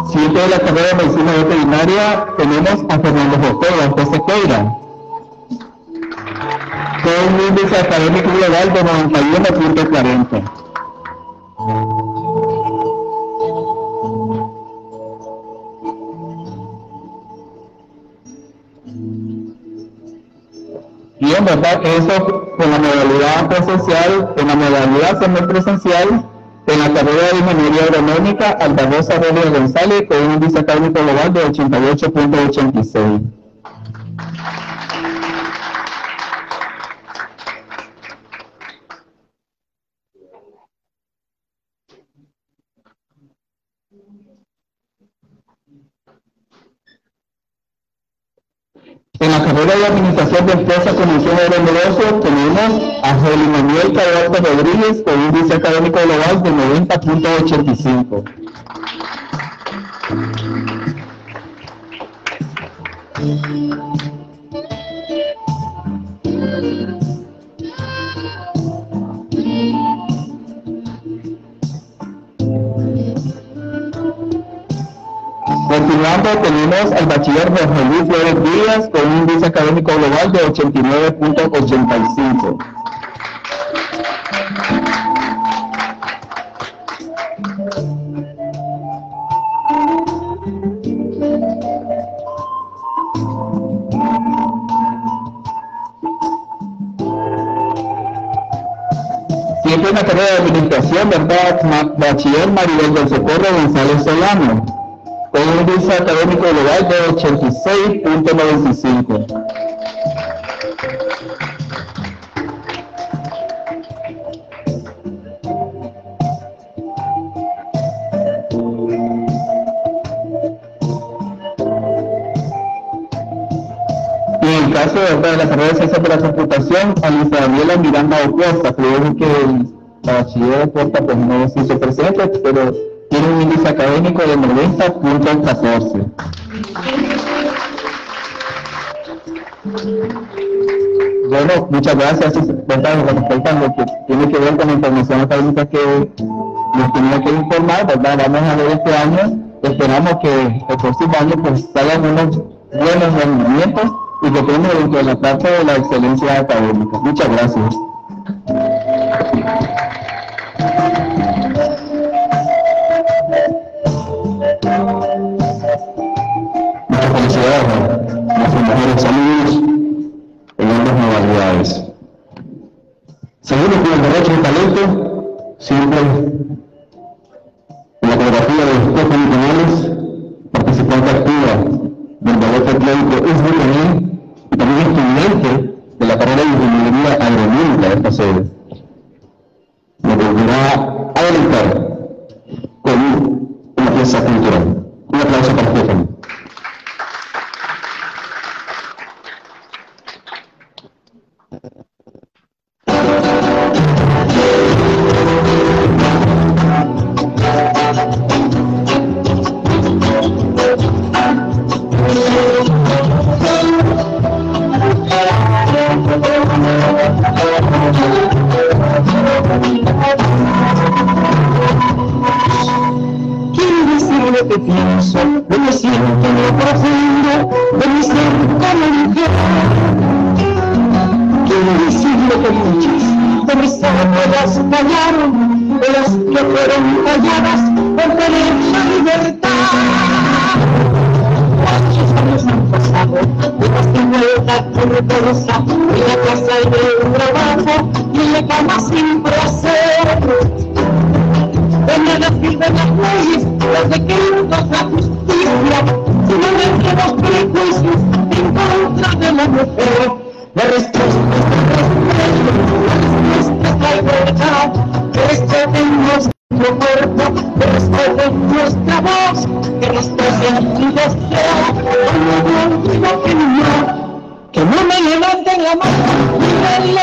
Siguiente de la carrera de medicina veterinaria tenemos a Fernando José Sequeira con un índice académico global de 91.40. Y también, ¿verdad? Eso con la modalidad presencial, en la modalidad semipresencial, en la carrera de Ingeniería Agronómica, Albarrosa Rodríguez González, con un índice académico global de 88.86. En la carrera de Administración de Empresas, Comisión de Negocios, tenemos a José Manuel Carvalho Rodríguez con un índice académico global de 90.85. Continuando, tenemos al bachiller Jorge Luis Flores Díaz con un índice académico global de 89.85. Siempre en la carrera de administración, ¿verdad? Bachiller Maribel del Socorro González Solano con un índice académico global de 86.95. Y en el caso ¿verdad? de la carrera de ciencias de la computación, a Luisa Daniela Miranda Opuesta, creo que el bachiller Opuesta pues no se hizo presente, pero tiene un índice académico de 90.14. Bueno, muchas gracias, ¿verdad? Respecto a lo que tiene que ver con la información académica que nos tenía que informar, ¿verdad? Vamos a ver este año, esperamos que el próximo año pues salgan unos buenos rendimientos y que estemos dentro de la parte de la excelencia académica. Muchas gracias. Mano, ni me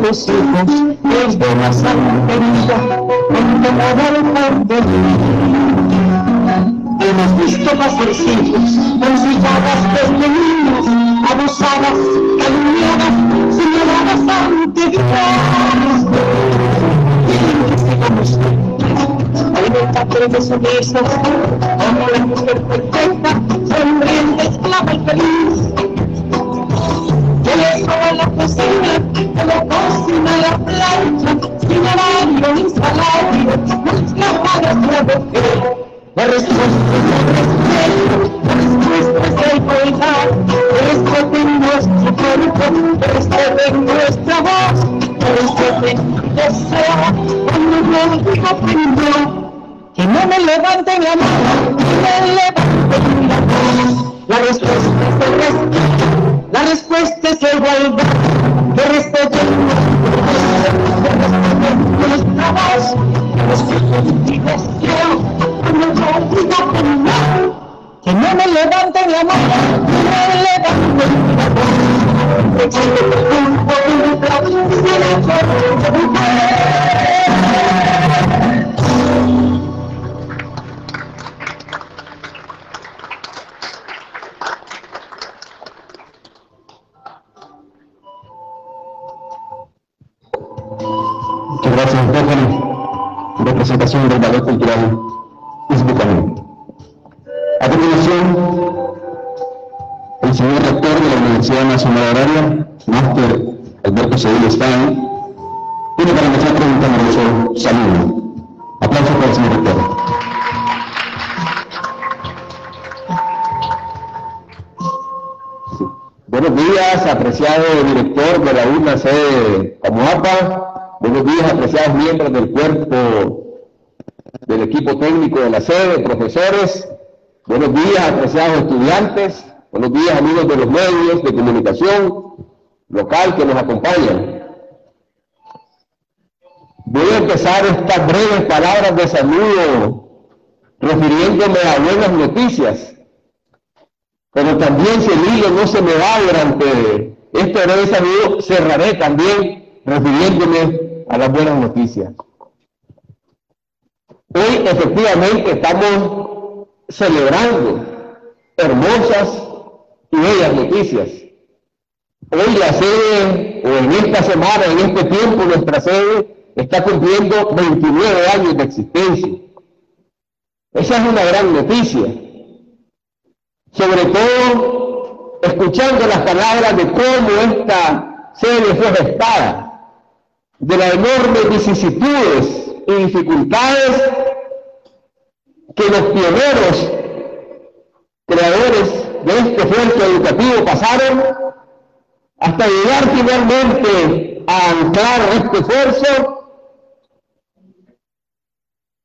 los hijos desde la santería, en temor al porvenir. Hemos visto pasar hijos mancilladas desde niños, abusadas, calumniadas, señaladas ante Dios. Quieren que sigamos alimentando entre sumisos, como la mujer perfecta, sonriente, esclava y feliz. Que le soba la cocina, que le cocina la plancha, sin horario ni salario, no escapa de la mujer. La respuesta es el respeto, la respuesta es la igualdad, que respeten que respeten nuestra voz, que no me levanten la mano, que me levanten la mano. Es la igualdad, que máster Alberto Cedillo Stein, tiene para empezar preguntando su saludo. Aplausos para el señor rector. Buenos días, apreciado director de la UNAC Camuapa. Buenos días, apreciados miembros del cuerpo del equipo técnico de la sede, profesores. Buenos días, apreciados estudiantes. Buenos días, amigos de los medios de comunicación local que nos acompañan. Voy a empezar estas breves palabras de saludo refiriéndome a buenas noticias pero también si el hilo no se me va durante este breve saludo, cerraré también refiriéndome a las buenas noticias. Hoy efectivamente estamos celebrando hermosas y bellas noticias. Hoy la sede, o en esta semana, en este tiempo, nuestra sede está cumpliendo 29 años de existencia. Esa es una gran noticia sobre todo escuchando las palabras de cómo esta sede fue gestada, de las enormes vicisitudes y dificultades que los pioneros creadores de este esfuerzo educativo pasaron hasta llegar finalmente a anclar este esfuerzo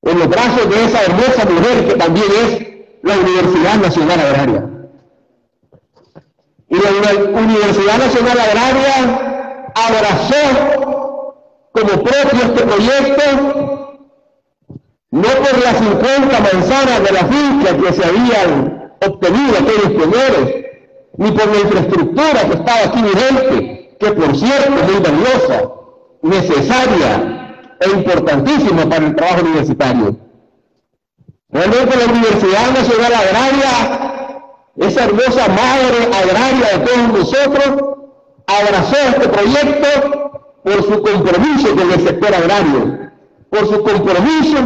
en los brazos de esa hermosa mujer que también es la Universidad Nacional Agraria. Y la Universidad Nacional Agraria abrazó como propio este proyecto, no por las 50 manzanas de la finca que se habían obtenido aquellos pioneros, ni por la infraestructura que estaba aquí vigente, que por cierto es muy valiosa, necesaria e importantísima para el trabajo universitario. Realmente la Universidad Nacional Agraria, esa hermosa madre agraria de todos nosotros, abrazó este proyecto por su compromiso con el sector agrario, por su compromiso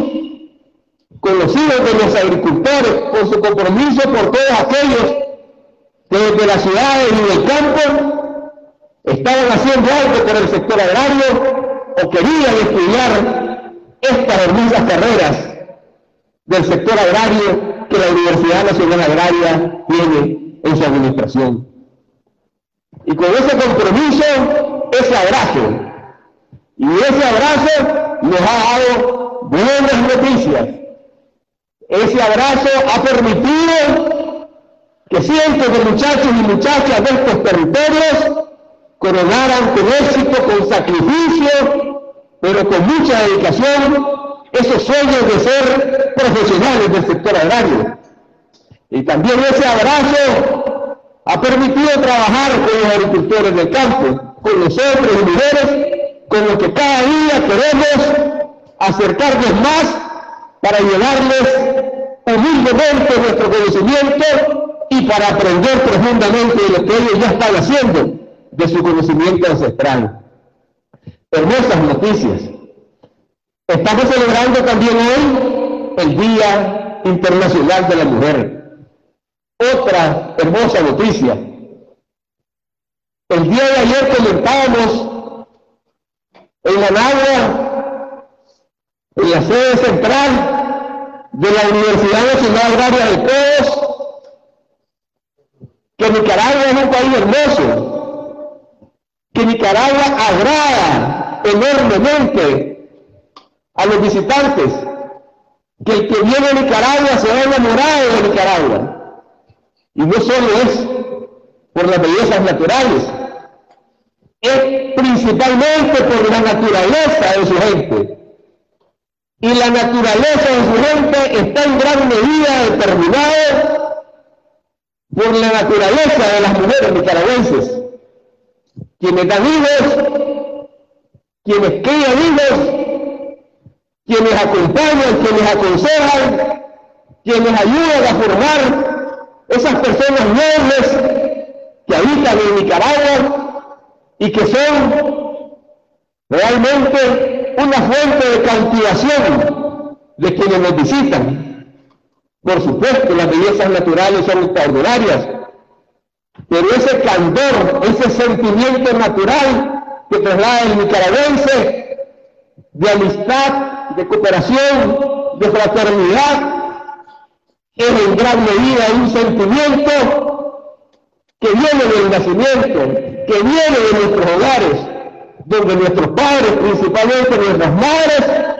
con los hijos de los agricultores, por su compromiso por todos aquellos que desde las ciudades y del campo estaban haciendo algo por el sector agrario o querían estudiar estas hermosas carreras del sector agrario que la Universidad Nacional Agraria tiene en su administración. Y con ese compromiso, ese abrazo, y ese abrazo nos ha dado buenas noticias. Ese abrazo ha permitido que cientos de muchachos y muchachas de estos territorios coronaran con éxito, con sacrificio, pero con mucha dedicación esos sueños de ser profesionales del sector agrario. Y también ese abrazo ha permitido trabajar con los agricultores del campo, con los hombres mujeres, con los que cada día queremos acercarnos más para llevarles humildemente nuestro conocimiento y para aprender profundamente de lo que ellos ya están haciendo de su conocimiento ancestral. Hermosas noticias. Estamos celebrando también hoy el Día Internacional de la Mujer. Otra hermosa noticia. El día de ayer comentábamos en Managua, en la sede central de la Universidad Nacional Agraria de Todos, que Nicaragua es un país hermoso, que Nicaragua agrada enormemente a los visitantes, que el que viene a Nicaragua se va enamorado de Nicaragua. Y no solo es por las bellezas naturales, es principalmente por la naturaleza de su gente. Y la naturaleza de su gente está en gran medida determinada por la naturaleza de las mujeres nicaragüenses, quienes dan hijos, quienes crían hijos, quienes acompañan, quienes aconsejan, quienes ayudan a formar esas personas nobles que habitan en Nicaragua y que son realmente una fuente de cautivación de quienes nos visitan. Por supuesto, las bellezas naturales son extraordinarias, pero ese candor, ese sentimiento natural que traslada el nicaragüense de amistad, de cooperación, de fraternidad, es en gran medida un sentimiento que viene del nacimiento, que viene de nuestros hogares, donde nuestros padres, principalmente nuestras madres,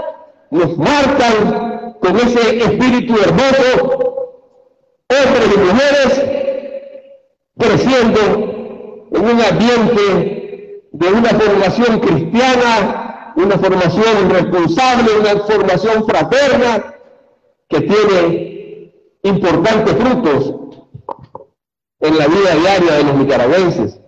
nos marcan con ese espíritu hermoso, hombres y mujeres creciendo en un ambiente de una formación cristiana, una formación responsable, una formación fraterna que tiene importantes frutos en la vida diaria de los nicaragüenses.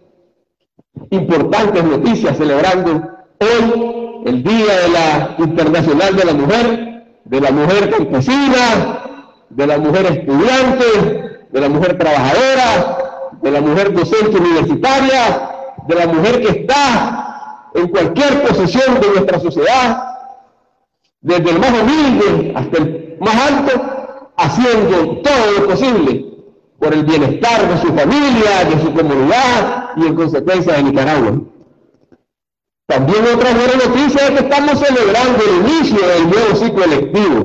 Importantes noticias celebrando hoy el Día de la Internacional de la Mujer de la mujer campesina, de la mujer estudiante, de la mujer trabajadora, de la mujer docente universitaria, de la mujer que está en cualquier posición de nuestra sociedad, desde el más humilde hasta el más alto, haciendo todo lo posible por el bienestar de su familia, de su comunidad y en consecuencia de Nicaragua. También otra buena noticia es que estamos celebrando el inicio del nuevo ciclo electivo,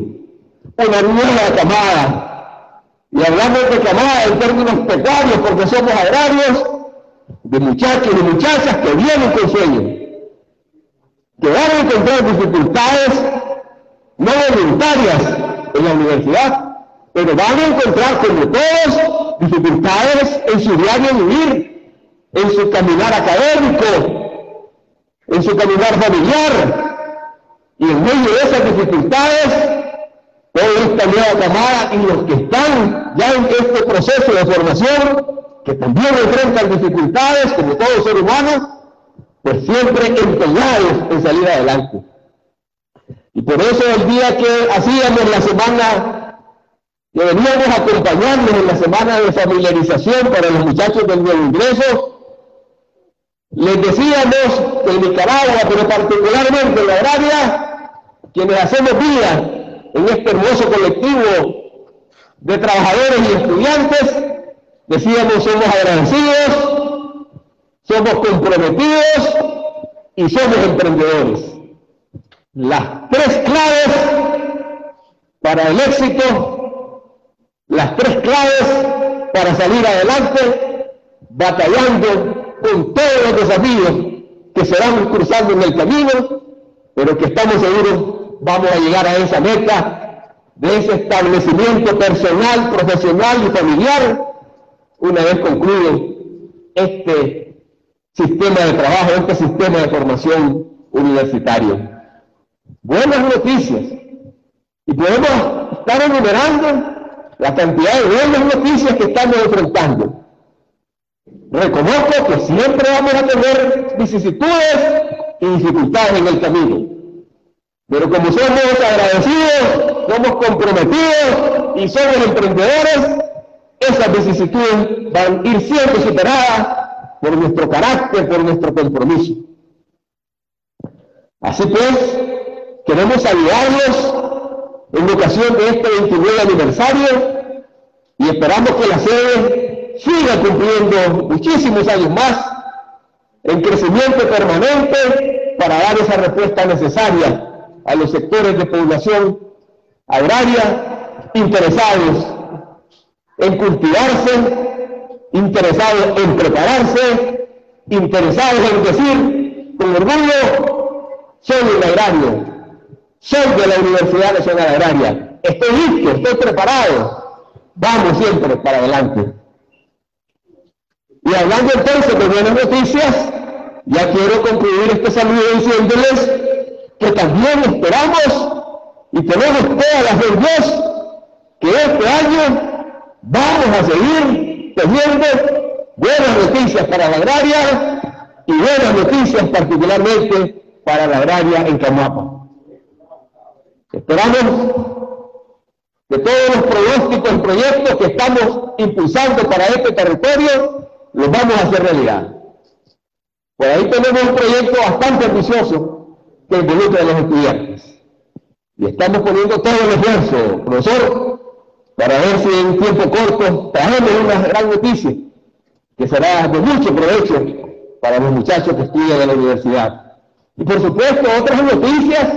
una nueva camada. Y hablamos de camada en términos precarios porque somos agrarios, de muchachos y muchachas que vienen con sueños, que van a encontrar dificultades no voluntarias en la universidad, pero van a encontrar, como todos, dificultades en su diario vivir, en su caminar académico, en su caminar familiar. Y en medio de esas dificultades, toda esta nueva camada y los que están ya en este proceso de formación, que también enfrentan dificultades como todo ser humano, pues siempre empeñados en salir adelante. Y por eso el día que hacíamos la semana, que veníamos acompañarnos en la semana de familiarización para los muchachos del nuevo ingreso, les decíamos en Nicaragua, pero particularmente en la agraria, quienes hacemos vida en este hermoso colectivo de trabajadores y estudiantes, decíamos somos agradecidos, somos comprometidos y somos emprendedores. Las tres claves para el éxito, las tres claves para salir adelante, batallando con todos los desafíos que se van cruzando en el camino, pero que estamos seguros vamos a llegar a esa meta de ese establecimiento personal, profesional y familiar una vez concluido este sistema de trabajo, este sistema de formación universitario. Buenas noticias. Y podemos estar enumerando la cantidad de buenas noticias que estamos enfrentando. Reconozco que siempre vamos a tener vicisitudes y dificultades en el camino. Pero como somos agradecidos, somos comprometidos y somos emprendedores, esas vicisitudes van a ir siendo superadas por nuestro carácter, por nuestro compromiso. Así pues, queremos saludarlos en ocasión de este 29 aniversario y esperamos que la sede siga cumpliendo muchísimos años más en crecimiento permanente para dar esa respuesta necesaria a los sectores de población agraria interesados en cultivarse, interesados en prepararse, interesados en decir con orgullo, soy un agrario, soy de la Universidad Nacional Agraria, estoy listo, estoy preparado, vamos siempre para adelante. Y hablando entonces de buenas noticias, ya quiero concluir este saludo diciéndoles que también esperamos y tenemos todas las de que este año vamos a seguir teniendo buenas noticias para la agraria y buenas noticias particularmente para la agraria en Camuapa. Esperamos que todos los pronósticos y proyectos que estamos impulsando para este territorio los vamos a hacer realidad. Por ahí tenemos un proyecto bastante ambicioso que involucra a los estudiantes. Y estamos poniendo todo el esfuerzo, profesor, para ver si en tiempo corto traemos una gran noticia que será de mucho provecho para los muchachos que estudian en la universidad. Y por supuesto otras noticias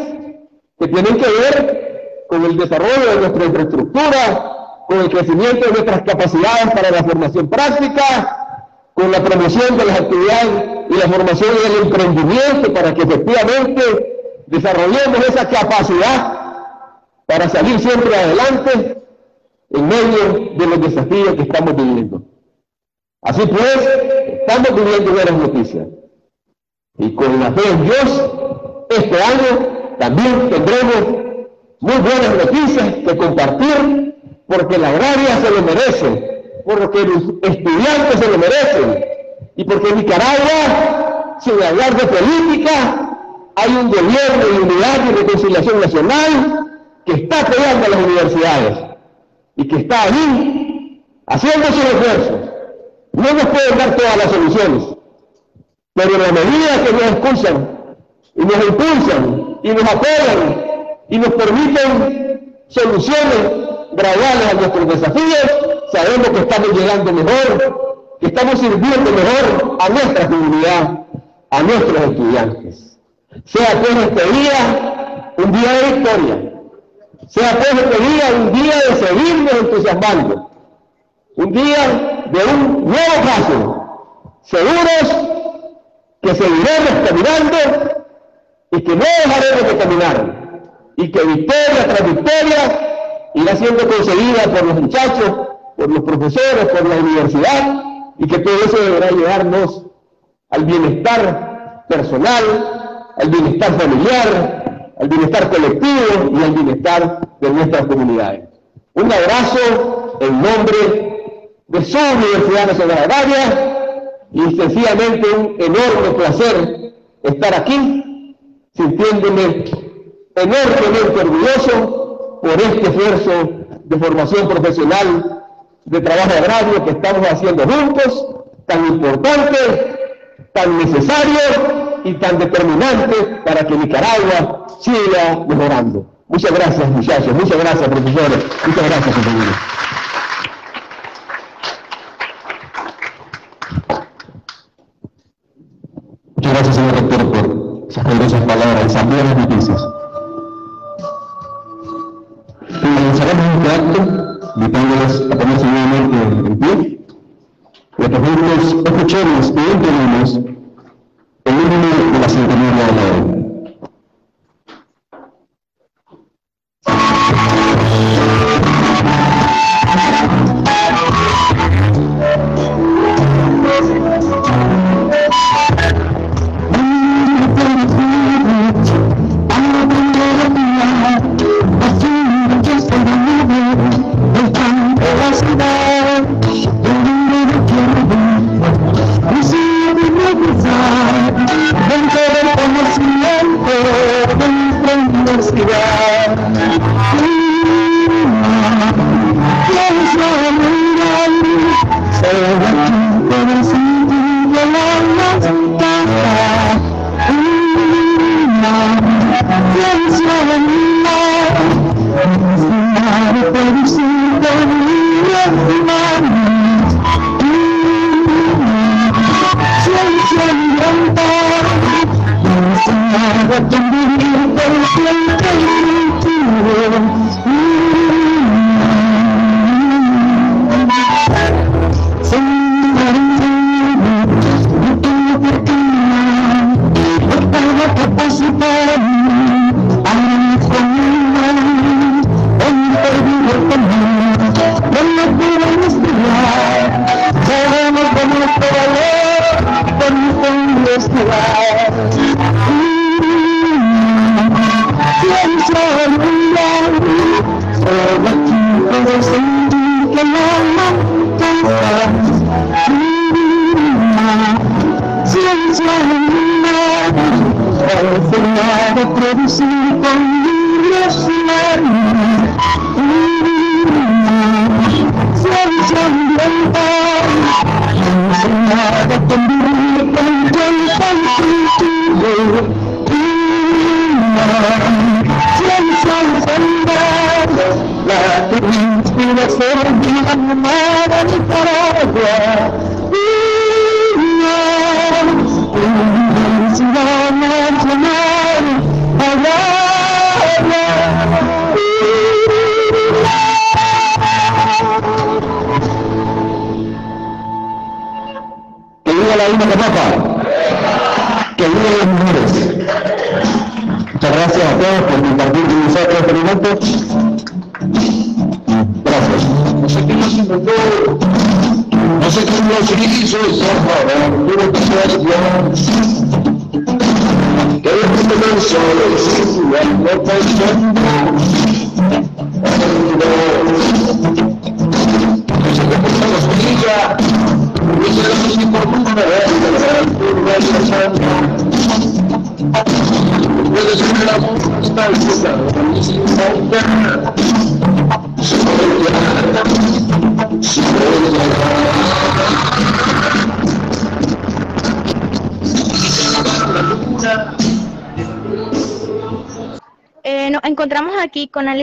que tienen que ver con el desarrollo de nuestra infraestructura, con el crecimiento de nuestras capacidades para la formación práctica, con la promoción de las actividades y la formación del emprendimiento para que efectivamente desarrollemos esa capacidad para salir siempre adelante en medio de los desafíos que estamos viviendo. Así pues, estamos viviendo buenas noticias. Y con la fe en Dios, este año también tendremos muy buenas noticias que compartir, porque la agraria se lo merece, porque los estudiantes se lo merecen y porque en Nicaragua, sin hablar de política, hay un gobierno de unidad y reconciliación nacional que está apoyando las universidades y que está ahí haciendo sus esfuerzos. No nos pueden dar todas las soluciones, pero en la medida que nos escuchan y nos impulsan y nos apoyan y nos permiten soluciones graduales a nuestros desafíos, sabemos que estamos llegando mejor, que estamos sirviendo mejor a nuestra comunidad, a nuestros estudiantes. Sea pues este día un día de victoria, sea pues este día un día de seguirnos entusiasmando, un día de un nuevo paso, seguros que seguiremos caminando y que no dejaremos de caminar, y que victoria tras victoria irá siendo conseguida por los muchachos por los profesores, por la universidad, y que todo eso deberá llevarnos al bienestar personal, al bienestar familiar, al bienestar colectivo y al bienestar de nuestras comunidades. Un abrazo en nombre de su Universidad Nacional Agraria y sencillamente un enorme placer estar aquí, sintiéndome enormemente orgulloso por este esfuerzo de formación profesional de trabajo agrario que estamos haciendo juntos, tan importante, tan necesario y tan determinante para que Nicaragua siga mejorando. Muchas gracias, muchachos. Muchas gracias, profesores. Muchas gracias, compañeros. Muchas gracias, señor rector, por esas generosas palabras, esas buenas noticias. Finalizaremos este acto invitándoles a ponerse nuevamente en pie y a que juntos escuchemos y entendemos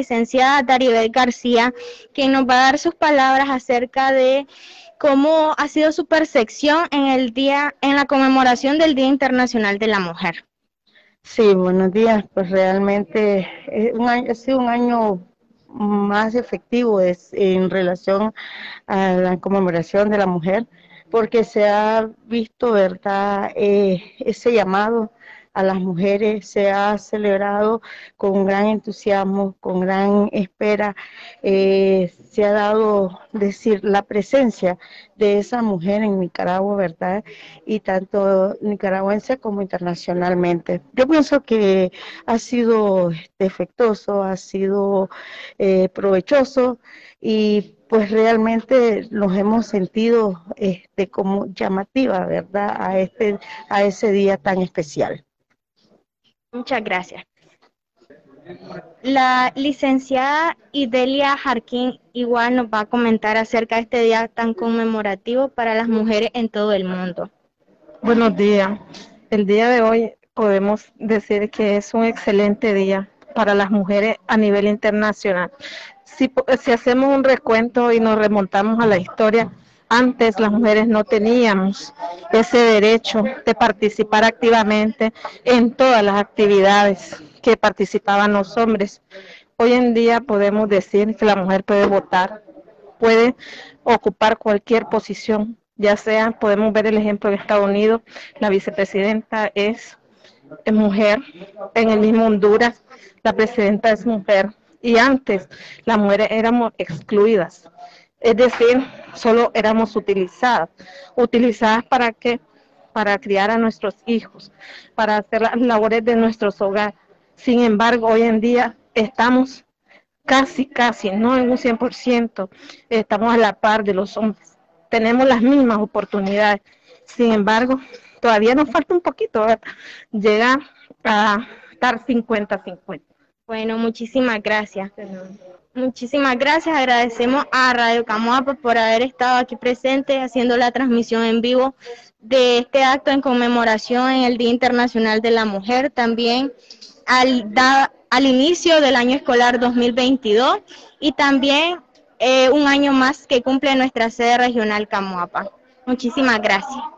licenciada Daribel García, quien nos va a dar sus palabras acerca de cómo ha sido su percepción en el día, en la conmemoración del Día Internacional de la Mujer. Sí, buenos días. Pues realmente eh, un año, ha sido un año más efectivo es, en relación a la conmemoración de la mujer, porque se ha visto, ¿verdad?, eh, ese llamado a las mujeres se ha celebrado con gran entusiasmo, con gran espera. Eh, se ha dado, decir, la presencia de esa mujer en Nicaragua, ¿verdad? Y tanto nicaragüense como internacionalmente. Yo pienso que ha sido defectuoso, ha sido eh, provechoso y pues realmente nos hemos sentido este, como llamativa, ¿verdad? A, este, a ese día tan especial. Muchas gracias. La licenciada Idelia Jarquín igual nos va a comentar acerca de este día tan conmemorativo para las mujeres en todo el mundo. Buenos días. El día de hoy podemos decir que es un excelente día para las mujeres a nivel internacional. Si, si hacemos un recuento y nos remontamos a la historia, antes las mujeres no teníamos ese derecho de participar activamente en todas las actividades que participaban los hombres. Hoy en día podemos decir que la mujer puede votar, puede ocupar cualquier posición, ya sea, podemos ver el ejemplo de Estados Unidos, la vicepresidenta es, es mujer, en el mismo Honduras la presidenta es mujer y antes las mujeres éramos excluidas es decir, solo éramos utilizadas. ¿Utilizadas para qué? Para criar a nuestros hijos, para hacer las labores de nuestros hogares. Sin embargo, hoy en día estamos casi, casi, no en un 100%, estamos a la par de los hombres. Tenemos las mismas oportunidades. Sin embargo, todavía nos falta un poquito llegar a estar 50-50. Bueno, muchísimas gracias. Muchísimas gracias. Agradecemos a Radio Camoapa por haber estado aquí presente haciendo la transmisión en vivo de este acto en conmemoración en el Día Internacional de la Mujer. También al, al inicio del año escolar 2022 y también eh, un año más que cumple nuestra sede regional Camoapa. Muchísimas gracias.